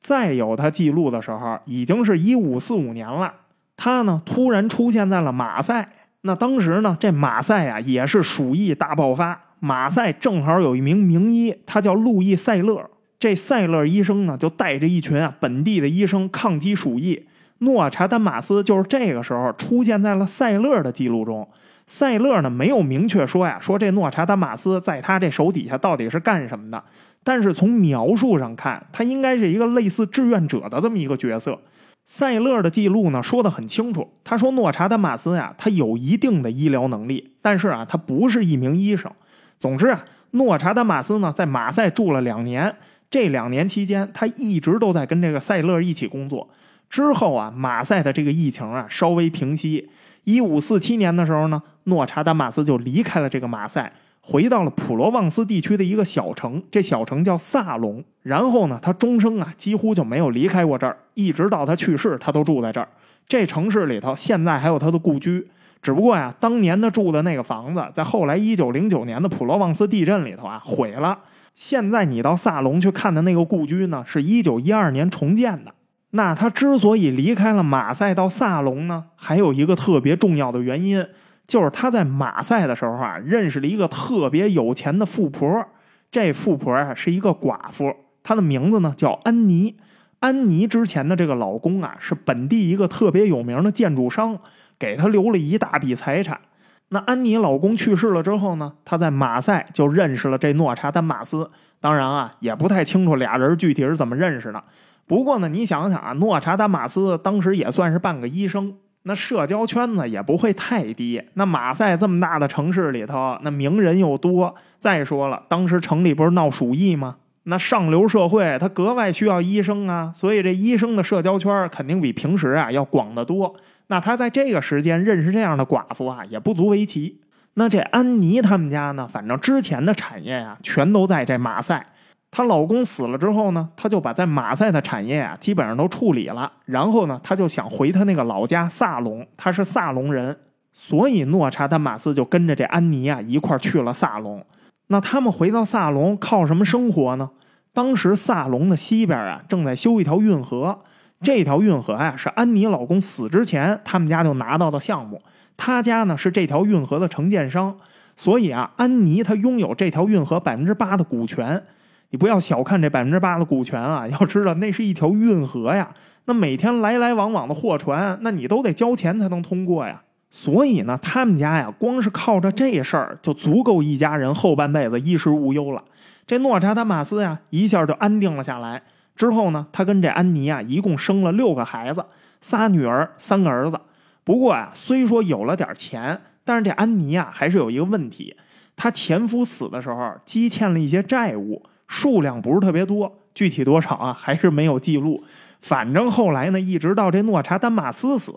再有他记录的时候，已经是一五四五年了。他呢，突然出现在了马赛。那当时呢，这马赛啊，也是鼠疫大爆发。马赛正好有一名名医，他叫路易塞勒。这塞勒医生呢，就带着一群啊本地的医生抗击鼠疫。诺查丹马斯就是这个时候出现在了塞勒的记录中。塞勒呢没有明确说呀，说这诺查丹马斯在他这手底下到底是干什么的。但是从描述上看，他应该是一个类似志愿者的这么一个角色。塞勒的记录呢说的很清楚，他说诺查丹马斯呀，他有一定的医疗能力，但是啊，他不是一名医生。总之啊，诺查丹马斯呢在马赛住了两年，这两年期间，他一直都在跟这个塞勒一起工作。之后啊，马赛的这个疫情啊稍微平息。一五四七年的时候呢，诺查丹马斯就离开了这个马赛，回到了普罗旺斯地区的一个小城，这小城叫萨隆。然后呢，他终生啊几乎就没有离开过这儿，一直到他去世，他都住在这儿。这城市里头现在还有他的故居，只不过呀，当年他住的那个房子，在后来一九零九年的普罗旺斯地震里头啊毁了。现在你到萨隆去看的那个故居呢，是一九一二年重建的。那他之所以离开了马赛到萨隆呢，还有一个特别重要的原因，就是他在马赛的时候啊，认识了一个特别有钱的富婆。这富婆啊是一个寡妇，她的名字呢叫安妮。安妮之前的这个老公啊是本地一个特别有名的建筑商，给她留了一大笔财产。那安妮老公去世了之后呢，她在马赛就认识了这诺查丹马斯。当然啊，也不太清楚俩人具体是怎么认识的。不过呢，你想想啊，诺查丹马斯当时也算是半个医生，那社交圈子也不会太低。那马赛这么大的城市里头，那名人又多。再说了，当时城里不是闹鼠疫吗？那上流社会他格外需要医生啊，所以这医生的社交圈肯定比平时啊要广得多。那他在这个时间认识这样的寡妇啊，也不足为奇。那这安妮他们家呢，反正之前的产业啊，全都在这马赛。她老公死了之后呢，她就把在马赛的产业啊基本上都处理了。然后呢，她就想回她那个老家萨隆，她是萨隆人，所以诺查丹马斯就跟着这安妮啊一块去了萨隆。那他们回到萨隆靠什么生活呢？当时萨隆的西边啊正在修一条运河，这条运河啊是安妮老公死之前他们家就拿到的项目，他家呢是这条运河的承建商，所以啊安妮她拥有这条运河百分之八的股权。你不要小看这百分之八的股权啊！要知道，那是一条运河呀，那每天来来往往的货船，那你都得交钱才能通过呀。所以呢，他们家呀，光是靠着这事儿就足够一家人后半辈子衣食无忧了。这诺查丹马斯呀，一下就安定了下来。之后呢，他跟这安妮啊，一共生了六个孩子，仨女儿，三个儿子。不过呀，虽说有了点钱，但是这安妮啊，还是有一个问题，她前夫死的时候积欠了一些债务。数量不是特别多，具体多少啊还是没有记录。反正后来呢，一直到这诺查丹马斯死，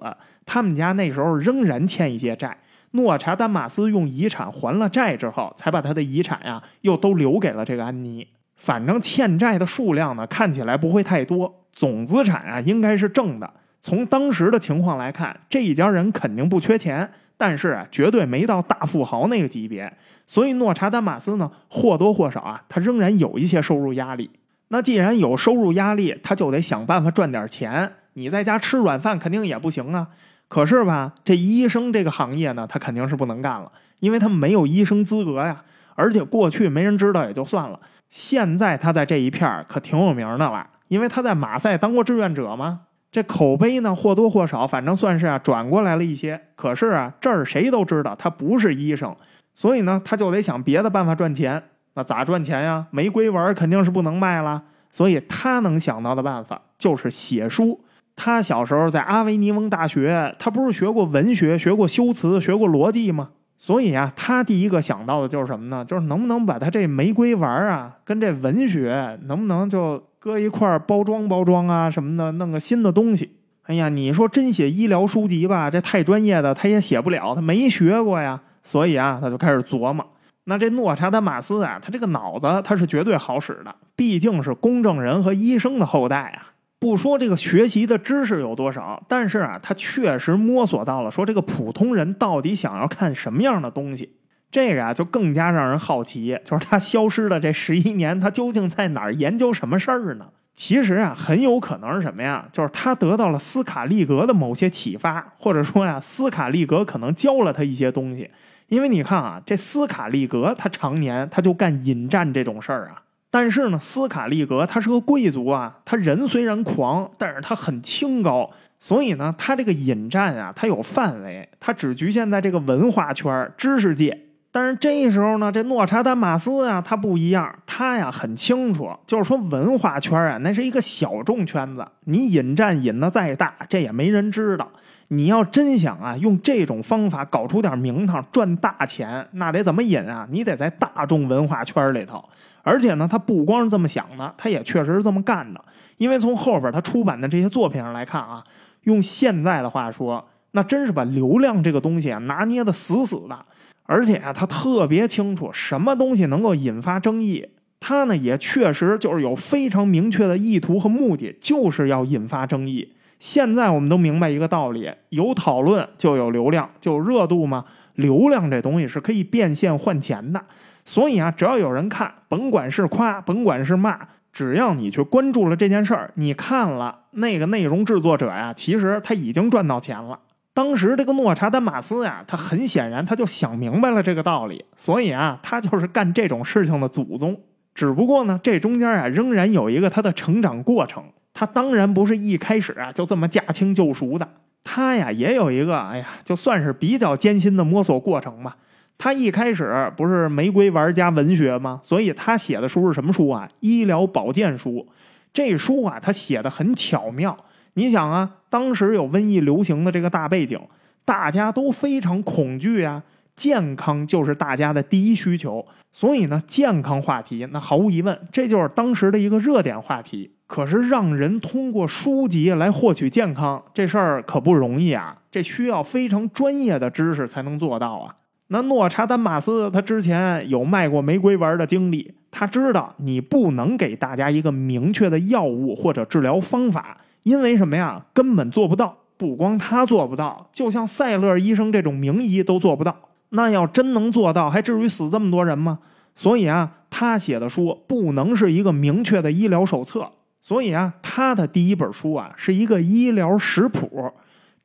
他们家那时候仍然欠一些债。诺查丹马斯用遗产还了债之后，才把他的遗产呀又都留给了这个安妮。反正欠债的数量呢，看起来不会太多，总资产啊应该是正的。从当时的情况来看，这一家人肯定不缺钱，但是啊，绝对没到大富豪那个级别。所以诺查丹马斯呢，或多或少啊，他仍然有一些收入压力。那既然有收入压力，他就得想办法赚点钱。你在家吃软饭肯定也不行啊。可是吧，这医生这个行业呢，他肯定是不能干了，因为他没有医生资格呀。而且过去没人知道也就算了，现在他在这一片可挺有名的了，因为他在马赛当过志愿者嘛。这口碑呢或多或少，反正算是啊转过来了一些。可是啊，这儿谁都知道他不是医生，所以呢，他就得想别的办法赚钱。那咋赚钱呀？玫瑰丸肯定是不能卖了，所以他能想到的办法就是写书。他小时候在阿维尼翁大学，他不是学过文学、学过修辞、学过逻辑吗？所以啊，他第一个想到的就是什么呢？就是能不能把他这玫瑰丸啊，跟这文学能不能就搁一块包装包装啊什么的，弄个新的东西。哎呀，你说真写医疗书籍吧，这太专业的他也写不了，他没学过呀。所以啊，他就开始琢磨。那这诺查丹马斯啊，他这个脑子他是绝对好使的，毕竟是公证人和医生的后代啊。不说这个学习的知识有多少，但是啊，他确实摸索到了，说这个普通人到底想要看什么样的东西，这个啊就更加让人好奇。就是他消失的这十一年，他究竟在哪儿研究什么事儿呢？其实啊，很有可能是什么呀？就是他得到了斯卡利格的某些启发，或者说呀，斯卡利格可能教了他一些东西。因为你看啊，这斯卡利格他常年他就干引战这种事儿啊。但是呢，斯卡利格他是个贵族啊，他人虽然狂，但是他很清高，所以呢，他这个引战啊，他有范围，他只局限在这个文化圈、知识界。但是这时候呢，这诺查丹马斯啊，他不一样，他呀很清楚，就是说文化圈啊，那是一个小众圈子，你引战引的再大，这也没人知道。你要真想啊，用这种方法搞出点名堂，赚大钱，那得怎么引啊？你得在大众文化圈里头。而且呢，他不光是这么想的，他也确实是这么干的。因为从后边他出版的这些作品上来看啊，用现在的话说，那真是把流量这个东西啊拿捏的死死的。而且啊，他特别清楚什么东西能够引发争议，他呢也确实就是有非常明确的意图和目的，就是要引发争议。现在我们都明白一个道理：有讨论就有流量，就有热度嘛。流量这东西是可以变现换钱的。所以啊，只要有人看，甭管是夸，甭管是骂，只要你去关注了这件事儿，你看了那个内容制作者呀，其实他已经赚到钱了。当时这个诺查丹马斯呀，他很显然他就想明白了这个道理，所以啊，他就是干这种事情的祖宗。只不过呢，这中间啊，仍然有一个他的成长过程。他当然不是一开始啊就这么驾轻就熟的，他呀也有一个，哎呀，就算是比较艰辛的摸索过程吧。他一开始不是玫瑰玩家文学吗？所以他写的书是什么书啊？医疗保健书。这书啊，他写的很巧妙。你想啊，当时有瘟疫流行的这个大背景，大家都非常恐惧啊，健康就是大家的第一需求。所以呢，健康话题那毫无疑问，这就是当时的一个热点话题。可是让人通过书籍来获取健康，这事儿可不容易啊！这需要非常专业的知识才能做到啊。那诺查丹马斯他之前有卖过玫瑰丸的经历，他知道你不能给大家一个明确的药物或者治疗方法，因为什么呀？根本做不到。不光他做不到，就像塞勒医生这种名医都做不到。那要真能做到，还至于死这么多人吗？所以啊，他写的书不能是一个明确的医疗手册。所以啊，他的第一本书啊是一个医疗食谱。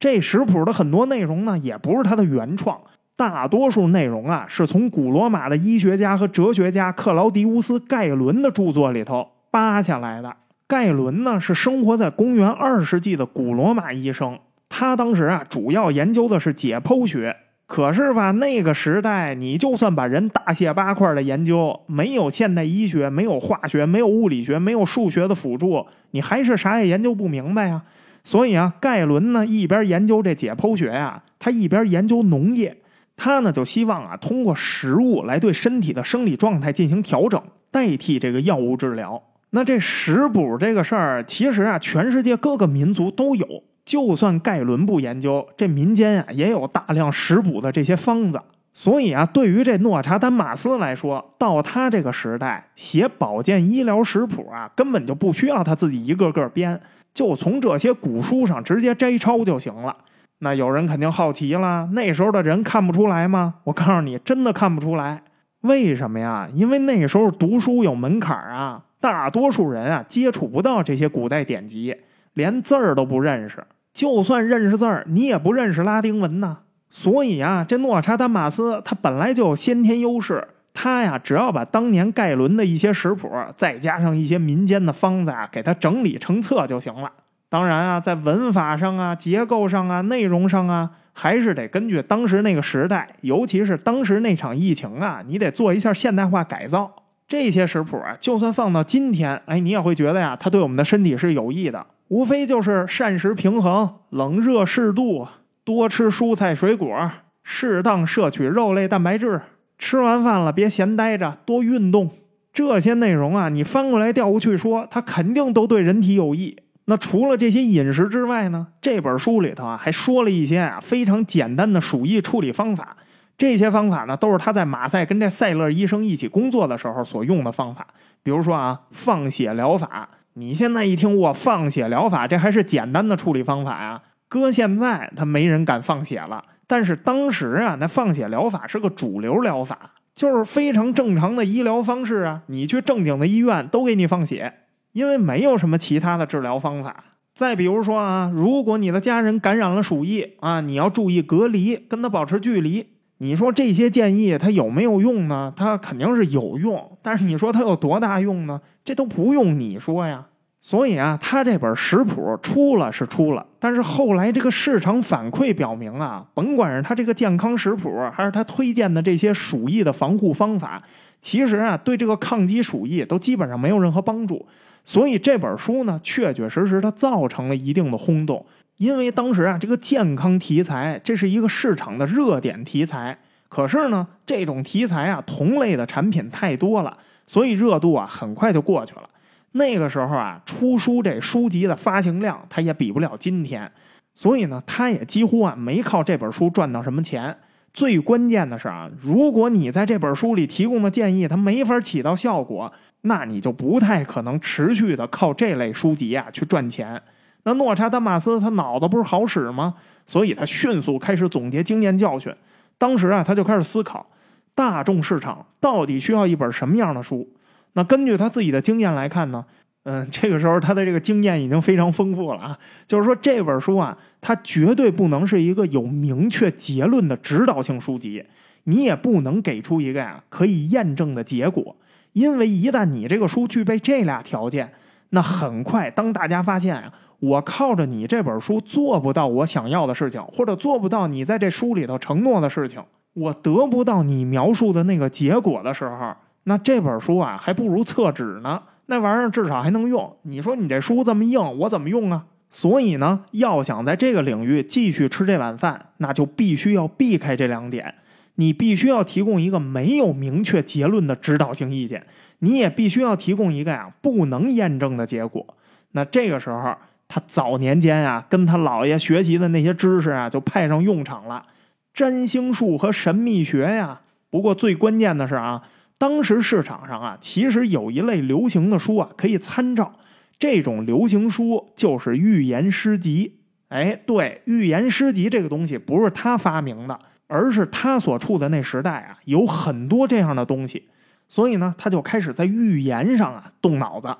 这食谱的很多内容呢，也不是他的原创。大多数内容啊，是从古罗马的医学家和哲学家克劳迪乌斯·盖伦的著作里头扒下来的。盖伦呢，是生活在公元二世纪的古罗马医生，他当时啊，主要研究的是解剖学。可是吧，那个时代，你就算把人大卸八块的研究，没有现代医学，没有化学，没有物理学，没有数学的辅助，你还是啥也研究不明白呀。所以啊，盖伦呢，一边研究这解剖学呀，他一边研究农业。他呢就希望啊通过食物来对身体的生理状态进行调整，代替这个药物治疗。那这食补这个事儿，其实啊全世界各个民族都有，就算盖伦不研究，这民间啊也有大量食补的这些方子。所以啊，对于这诺查丹马斯来说，到他这个时代写保健医疗食谱啊，根本就不需要他自己一个个编，就从这些古书上直接摘抄就行了。那有人肯定好奇了，那时候的人看不出来吗？我告诉你，真的看不出来。为什么呀？因为那时候读书有门槛啊，大多数人啊接触不到这些古代典籍，连字儿都不认识。就算认识字儿，你也不认识拉丁文呐。所以啊，这诺查丹马斯他本来就有先天优势，他呀只要把当年盖伦的一些食谱，再加上一些民间的方子啊，给他整理成册就行了。当然啊，在文法上啊、结构上啊、内容上啊，还是得根据当时那个时代，尤其是当时那场疫情啊，你得做一下现代化改造。这些食谱啊，就算放到今天，哎，你也会觉得呀，它对我们的身体是有益的。无非就是膳食平衡、冷热适度。多吃蔬菜水果，适当摄取肉类蛋白质。吃完饭了别闲待着，多运动。这些内容啊，你翻过来调过去说，它肯定都对人体有益。那除了这些饮食之外呢？这本书里头啊，还说了一些啊非常简单的鼠疫处理方法。这些方法呢，都是他在马赛跟这塞勒医生一起工作的时候所用的方法。比如说啊，放血疗法。你现在一听我放血疗法，这还是简单的处理方法呀？搁现在，他没人敢放血了。但是当时啊，那放血疗法是个主流疗法，就是非常正常的医疗方式啊。你去正经的医院都给你放血，因为没有什么其他的治疗方法。再比如说啊，如果你的家人感染了鼠疫啊，你要注意隔离，跟他保持距离。你说这些建议它有没有用呢？它肯定是有用，但是你说它有多大用呢？这都不用你说呀。所以啊，他这本食谱出了是出了，但是后来这个市场反馈表明啊，甭管是他这个健康食谱，还是他推荐的这些鼠疫的防护方法，其实啊，对这个抗击鼠疫都基本上没有任何帮助。所以这本书呢，确确实实它造成了一定的轰动，因为当时啊，这个健康题材这是一个市场的热点题材。可是呢，这种题材啊，同类的产品太多了，所以热度啊，很快就过去了。那个时候啊，出书这书籍的发行量，它也比不了今天，所以呢，他也几乎啊没靠这本书赚到什么钱。最关键的是啊，如果你在这本书里提供的建议它没法起到效果，那你就不太可能持续的靠这类书籍啊去赚钱。那诺查丹马斯他脑子不是好使吗？所以他迅速开始总结经验教训。当时啊，他就开始思考，大众市场到底需要一本什么样的书。那根据他自己的经验来看呢，嗯，这个时候他的这个经验已经非常丰富了啊。就是说这本书啊，它绝对不能是一个有明确结论的指导性书籍，你也不能给出一个呀可以验证的结果，因为一旦你这个书具备这俩条件，那很快当大家发现啊，我靠着你这本书做不到我想要的事情，或者做不到你在这书里头承诺的事情，我得不到你描述的那个结果的时候。那这本书啊，还不如厕纸呢。那玩意儿至少还能用。你说你这书这么硬，我怎么用啊？所以呢，要想在这个领域继续吃这碗饭，那就必须要避开这两点。你必须要提供一个没有明确结论的指导性意见，你也必须要提供一个呀不能验证的结果。那这个时候，他早年间啊跟他姥爷学习的那些知识啊就派上用场了，占星术和神秘学呀。不过最关键的是啊。当时市场上啊，其实有一类流行的书啊可以参照，这种流行书就是寓言诗集。哎，对，寓言诗集这个东西不是他发明的，而是他所处的那时代啊有很多这样的东西，所以呢，他就开始在预言上啊动脑子。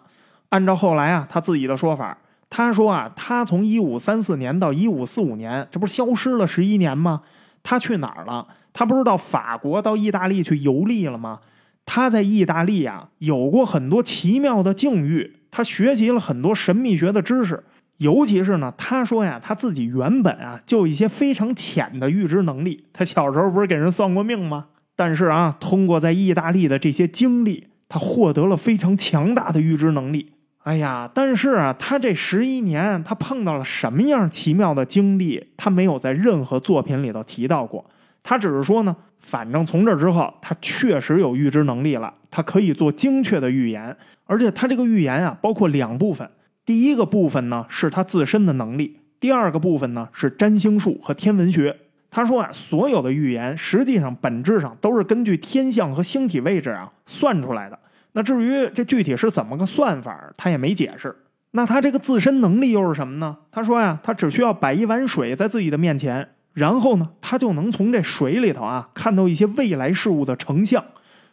按照后来啊他自己的说法，他说啊，他从一五三四年到一五四五年，这不是消失了十一年吗？他去哪儿了？他不是到法国、到意大利去游历了吗？他在意大利啊，有过很多奇妙的境遇。他学习了很多神秘学的知识，尤其是呢，他说呀，他自己原本啊就有一些非常浅的预知能力。他小时候不是给人算过命吗？但是啊，通过在意大利的这些经历，他获得了非常强大的预知能力。哎呀，但是啊，他这十一年，他碰到了什么样奇妙的经历，他没有在任何作品里头提到过。他只是说呢，反正从这之后，他确实有预知能力了，他可以做精确的预言，而且他这个预言啊，包括两部分。第一个部分呢，是他自身的能力；第二个部分呢，是占星术和天文学。他说啊，所有的预言实际上本质上都是根据天象和星体位置啊算出来的。那至于这具体是怎么个算法，他也没解释。那他这个自身能力又是什么呢？他说呀，他只需要摆一碗水在自己的面前，然后呢，他就能从这水里头啊看到一些未来事物的成像。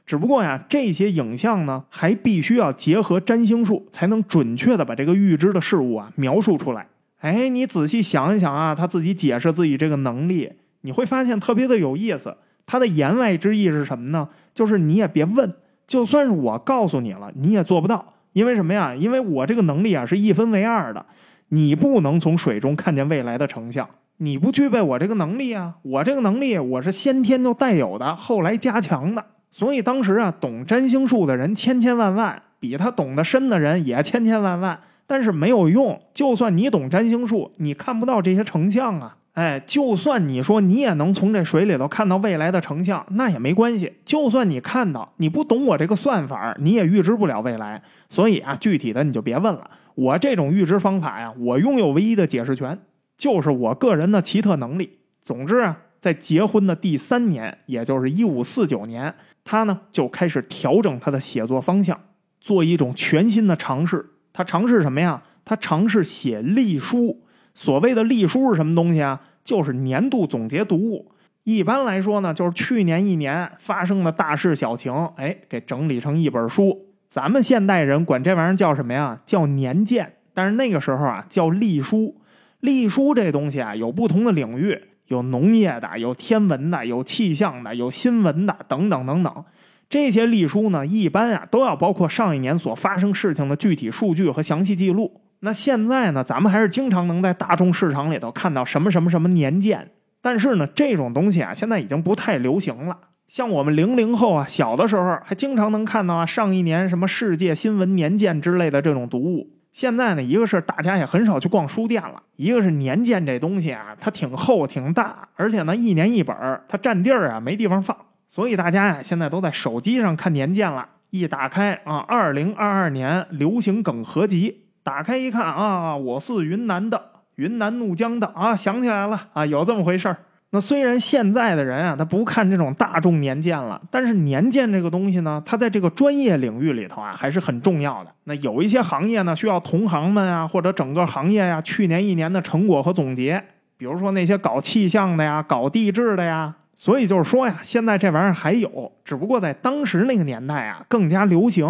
只不过呀，这些影像呢，还必须要结合占星术，才能准确的把这个预知的事物啊描述出来。哎，你仔细想一想啊，他自己解释自己这个能力，你会发现特别的有意思。他的言外之意是什么呢？就是你也别问，就算是我告诉你了，你也做不到。因为什么呀？因为我这个能力啊是一分为二的，你不能从水中看见未来的成像，你不具备我这个能力啊。我这个能力我是先天就带有的，后来加强的。所以当时啊，懂占星术的人千千万万，比他懂得深的人也千千万万，但是没有用。就算你懂占星术，你看不到这些成像啊！哎，就算你说你也能从这水里头看到未来的成像，那也没关系。就算你看到，你不懂我这个算法，你也预知不了未来。所以啊，具体的你就别问了。我这种预知方法呀，我拥有唯一的解释权，就是我个人的奇特能力。总之啊，在结婚的第三年，也就是一五四九年。他呢就开始调整他的写作方向，做一种全新的尝试。他尝试什么呀？他尝试写隶书。所谓的历书是什么东西啊？就是年度总结读物。一般来说呢，就是去年一年发生的大事小情，哎，给整理成一本书。咱们现代人管这玩意儿叫什么呀？叫年鉴。但是那个时候啊，叫历书。历书这东西啊，有不同的领域。有农业的，有天文的，有气象的，有新闻的，等等等等。这些历书呢，一般啊都要包括上一年所发生事情的具体数据和详细记录。那现在呢，咱们还是经常能在大众市场里头看到什么什么什么年鉴。但是呢，这种东西啊，现在已经不太流行了。像我们零零后啊，小的时候还经常能看到啊，上一年什么世界新闻年鉴之类的这种读物。现在呢，一个是大家也很少去逛书店了，一个是年鉴这东西啊，它挺厚挺大，而且呢一年一本儿它占地儿啊没地方放，所以大家呀现在都在手机上看年鉴了。一打开啊，二零二二年流行梗合集，打开一看啊，我是云南的，云南怒江的啊，想起来了啊，有这么回事儿。那虽然现在的人啊，他不看这种大众年鉴了，但是年鉴这个东西呢，它在这个专业领域里头啊，还是很重要的。那有一些行业呢，需要同行们啊，或者整个行业呀，去年一年的成果和总结。比如说那些搞气象的呀，搞地质的呀。所以就是说呀，现在这玩意儿还有，只不过在当时那个年代啊，更加流行。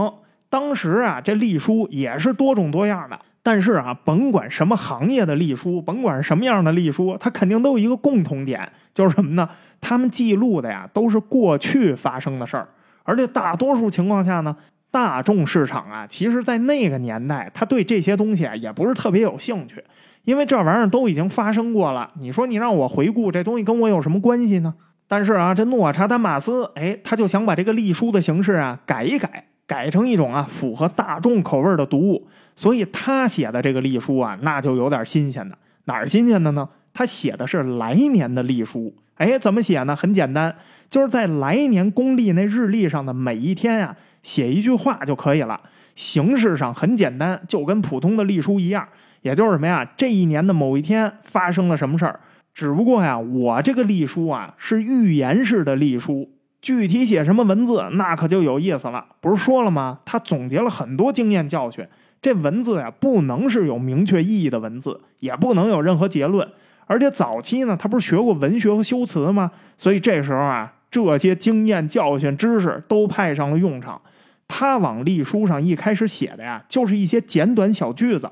当时啊，这隶书也是多种多样的。但是啊，甭管什么行业的隶书，甭管什么样的隶书，它肯定都有一个共同点，就是什么呢？他们记录的呀，都是过去发生的事儿。而且大多数情况下呢，大众市场啊，其实在那个年代，他对这些东西啊，也不是特别有兴趣，因为这玩意儿都已经发生过了。你说你让我回顾这东西，跟我有什么关系呢？但是啊，这诺查丹马斯，哎，他就想把这个隶书的形式啊改一改。改成一种啊符合大众口味的读物，所以他写的这个隶书啊，那就有点新鲜的。哪儿新鲜的呢？他写的是来年的隶书。哎，怎么写呢？很简单，就是在来年公历那日历上的每一天啊，写一句话就可以了。形式上很简单，就跟普通的隶书一样。也就是什么呀？这一年的某一天发生了什么事儿？只不过呀，我这个隶书啊是预言式的隶书。具体写什么文字，那可就有意思了。不是说了吗？他总结了很多经验教训。这文字呀，不能是有明确意义的文字，也不能有任何结论。而且早期呢，他不是学过文学和修辞吗？所以这时候啊，这些经验教训知识都派上了用场。他往隶书上一开始写的呀，就是一些简短小句子。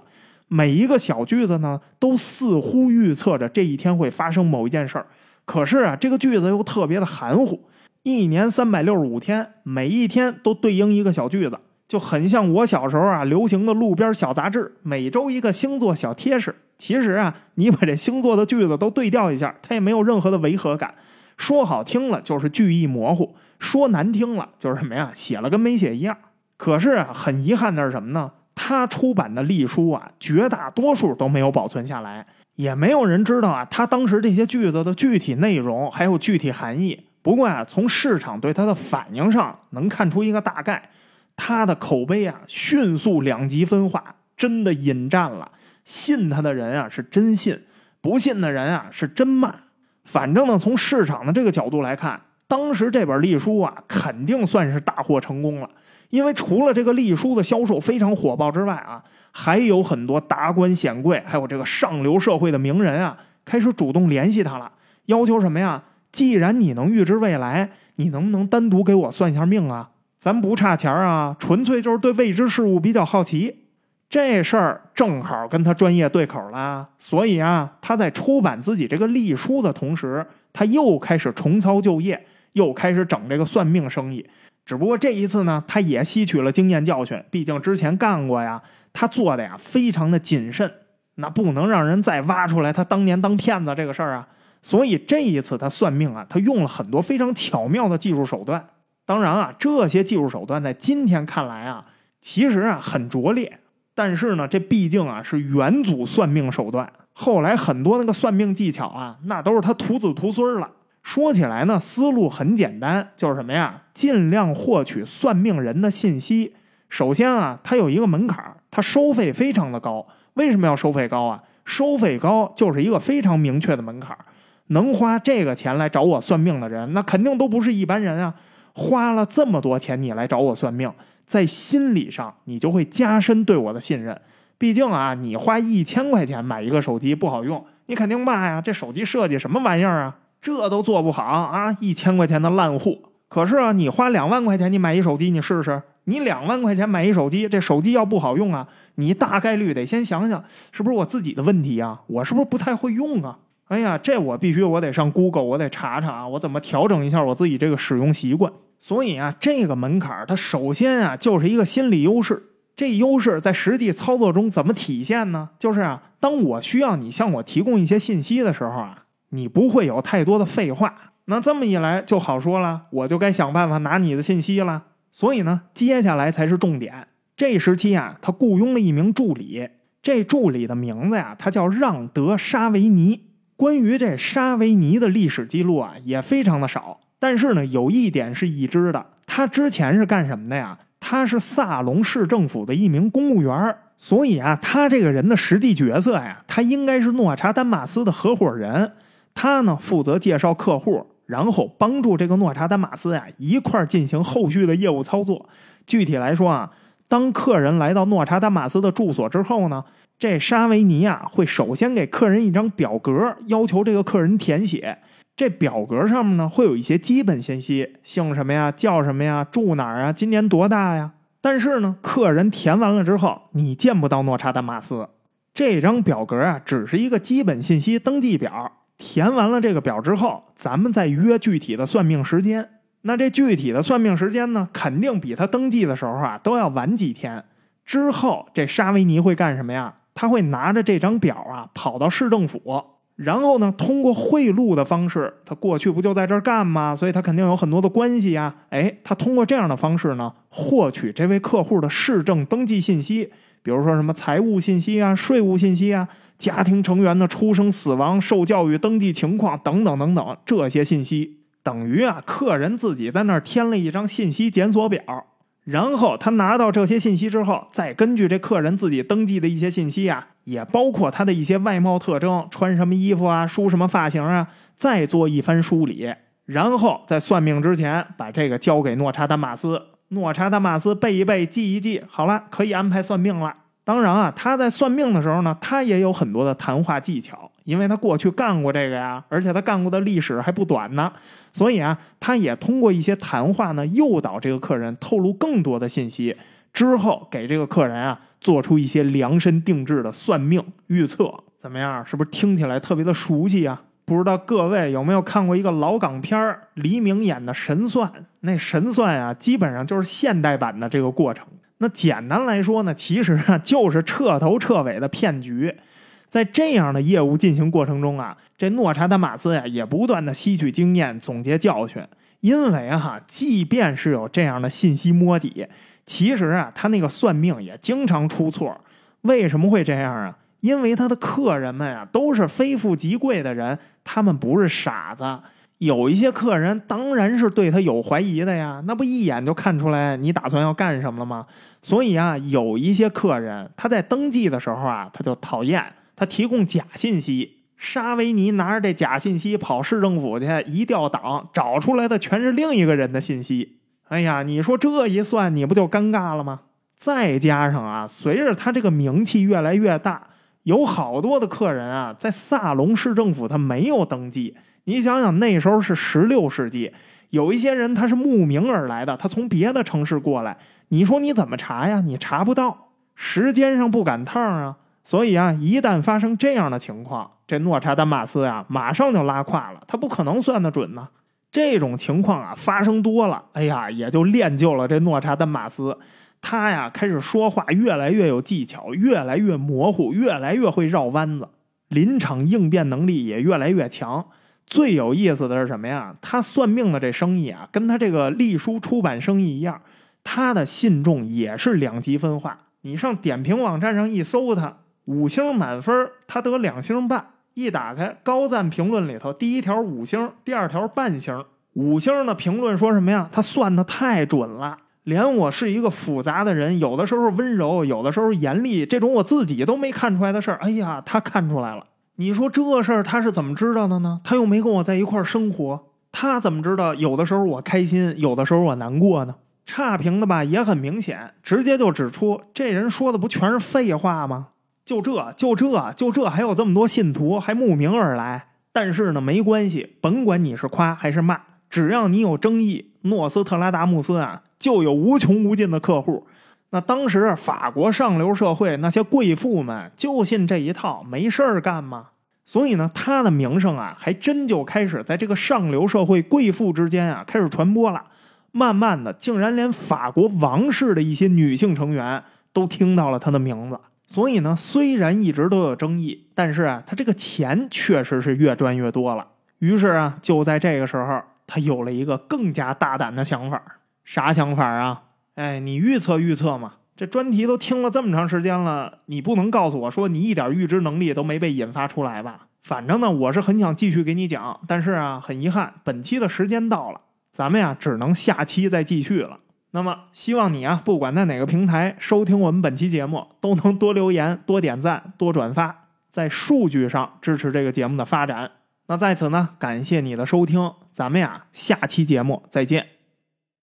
每一个小句子呢，都似乎预测着这一天会发生某一件事儿。可是啊，这个句子又特别的含糊。一年三百六十五天，每一天都对应一个小句子，就很像我小时候啊流行的路边小杂志，每周一个星座小贴士。其实啊，你把这星座的句子都对调一下，它也没有任何的违和感。说好听了就是句意模糊，说难听了就是什么呀，写了跟没写一样。可是啊，很遗憾的是什么呢？他出版的隶书啊，绝大多数都没有保存下来。也没有人知道啊，他当时这些句子的具体内容还有具体含义。不过啊，从市场对他的反应上能看出一个大概，他的口碑啊迅速两极分化，真的引战了。信他的人啊是真信，不信的人啊是真骂。反正呢，从市场的这个角度来看，当时这本隶书啊肯定算是大获成功了。因为除了这个隶书的销售非常火爆之外啊，还有很多达官显贵，还有这个上流社会的名人啊，开始主动联系他了，要求什么呀？既然你能预知未来，你能不能单独给我算一下命啊？咱不差钱啊，纯粹就是对未知事物比较好奇。这事儿正好跟他专业对口了，所以啊，他在出版自己这个隶书的同时，他又开始重操旧业，又开始整这个算命生意。只不过这一次呢，他也吸取了经验教训，毕竟之前干过呀，他做的呀非常的谨慎，那不能让人再挖出来他当年当骗子这个事儿啊。所以这一次他算命啊，他用了很多非常巧妙的技术手段。当然啊，这些技术手段在今天看来啊，其实啊很拙劣。但是呢，这毕竟啊是元祖算命手段。后来很多那个算命技巧啊，那都是他徒子徒孙了。说起来呢，思路很简单，就是什么呀？尽量获取算命人的信息。首先啊，它有一个门槛，它收费非常的高。为什么要收费高啊？收费高就是一个非常明确的门槛。能花这个钱来找我算命的人，那肯定都不是一般人啊！花了这么多钱你来找我算命，在心理上你就会加深对我的信任。毕竟啊，你花一千块钱买一个手机不好用，你肯定骂呀，这手机设计什么玩意儿啊？这都做不好啊！一千块钱的烂货。可是啊，你花两万块钱你买一手机，你试试。你两万块钱买一手机，这手机要不好用啊，你大概率得先想想，是不是我自己的问题啊？我是不是不太会用啊？哎呀，这我必须我得上 Google，我得查查啊，我怎么调整一下我自己这个使用习惯。所以啊，这个门槛它首先啊就是一个心理优势。这优势在实际操作中怎么体现呢？就是啊，当我需要你向我提供一些信息的时候啊。你不会有太多的废话，那这么一来就好说了，我就该想办法拿你的信息了。所以呢，接下来才是重点。这时期啊，他雇佣了一名助理，这助理的名字呀，他叫让德沙维尼。关于这沙维尼的历史记录啊，也非常的少。但是呢，有一点是已知的，他之前是干什么的呀？他是萨隆市政府的一名公务员所以啊，他这个人的实际角色呀，他应该是诺查丹马斯的合伙人。他呢负责介绍客户，然后帮助这个诺查丹马斯呀一块儿进行后续的业务操作。具体来说啊，当客人来到诺查丹马斯的住所之后呢，这沙维尼啊会首先给客人一张表格，要求这个客人填写。这表格上面呢会有一些基本信息，姓什么呀，叫什么呀，住哪儿啊，今年多大呀。但是呢，客人填完了之后，你见不到诺查丹马斯。这张表格啊只是一个基本信息登记表。填完了这个表之后，咱们再约具体的算命时间。那这具体的算命时间呢，肯定比他登记的时候啊都要晚几天。之后这沙维尼会干什么呀？他会拿着这张表啊跑到市政府，然后呢通过贿赂的方式，他过去不就在这儿干吗？所以他肯定有很多的关系呀。哎，他通过这样的方式呢，获取这位客户的市政登记信息，比如说什么财务信息啊、税务信息啊。家庭成员的出生、死亡、受教育、登记情况等等等等，这些信息等于啊，客人自己在那儿填了一张信息检索表，然后他拿到这些信息之后，再根据这客人自己登记的一些信息啊，也包括他的一些外貌特征，穿什么衣服啊，梳什么发型啊，再做一番梳理，然后在算命之前把这个交给诺查丹马斯，诺查丹马斯背一背，记一记，好了，可以安排算命了。当然啊，他在算命的时候呢，他也有很多的谈话技巧，因为他过去干过这个呀，而且他干过的历史还不短呢，所以啊，他也通过一些谈话呢，诱导这个客人透露更多的信息，之后给这个客人啊做出一些量身定制的算命预测，怎么样？是不是听起来特别的熟悉啊？不知道各位有没有看过一个老港片黎明演的《神算》？那神算啊，基本上就是现代版的这个过程。那简单来说呢，其实啊就是彻头彻尾的骗局。在这样的业务进行过程中啊，这诺查丹马斯呀也不断的吸取经验，总结教训。因为啊，即便是有这样的信息摸底，其实啊他那个算命也经常出错。为什么会这样啊？因为他的客人们呀都是非富即贵的人，他们不是傻子。有一些客人当然是对他有怀疑的呀，那不一眼就看出来你打算要干什么了吗？所以啊，有一些客人他在登记的时候啊，他就讨厌他提供假信息。沙维尼拿着这假信息跑市政府去，一调档找出来的全是另一个人的信息。哎呀，你说这一算，你不就尴尬了吗？再加上啊，随着他这个名气越来越大，有好多的客人啊，在萨隆市政府他没有登记。你想想，那时候是十六世纪，有一些人他是慕名而来的，他从别的城市过来，你说你怎么查呀？你查不到，时间上不赶趟啊。所以啊，一旦发生这样的情况，这诺查丹马斯啊，马上就拉胯了，他不可能算得准呢。这种情况啊，发生多了，哎呀，也就练就了这诺查丹马斯，他呀开始说话越来越有技巧，越来越模糊，越来越会绕弯子，临场应变能力也越来越强。最有意思的是什么呀？他算命的这生意啊，跟他这个隶书出版生意一样，他的信众也是两极分化。你上点评网站上一搜，他五星满分，他得两星半。一打开高赞评论里头，第一条五星，第二条半星。五星的评论说什么呀？他算的太准了，连我是一个复杂的人，有的时候温柔，有的时候严厉，这种我自己都没看出来的事儿，哎呀，他看出来了。你说这事儿他是怎么知道的呢？他又没跟我在一块儿生活，他怎么知道有的时候我开心，有的时候我难过呢？差评的吧也很明显，直接就指出这人说的不全是废话吗？就这就这就这，还有这么多信徒还慕名而来。但是呢，没关系，甭管你是夸还是骂，只要你有争议，诺斯特拉达穆斯啊就有无穷无尽的客户。那当时法国上流社会那些贵妇们就信这一套，没事儿干吗？所以呢，他的名声啊，还真就开始在这个上流社会贵妇之间啊开始传播了。慢慢的，竟然连法国王室的一些女性成员都听到了他的名字。所以呢，虽然一直都有争议，但是啊，他这个钱确实是越赚越多了。于是啊，就在这个时候，他有了一个更加大胆的想法。啥想法啊？哎，你预测预测嘛！这专题都听了这么长时间了，你不能告诉我说你一点预知能力都没被引发出来吧？反正呢，我是很想继续给你讲，但是啊，很遗憾，本期的时间到了，咱们呀只能下期再继续了。那么，希望你啊，不管在哪个平台收听我们本期节目，都能多留言、多点赞、多转发，在数据上支持这个节目的发展。那在此呢，感谢你的收听，咱们呀，下期节目再见。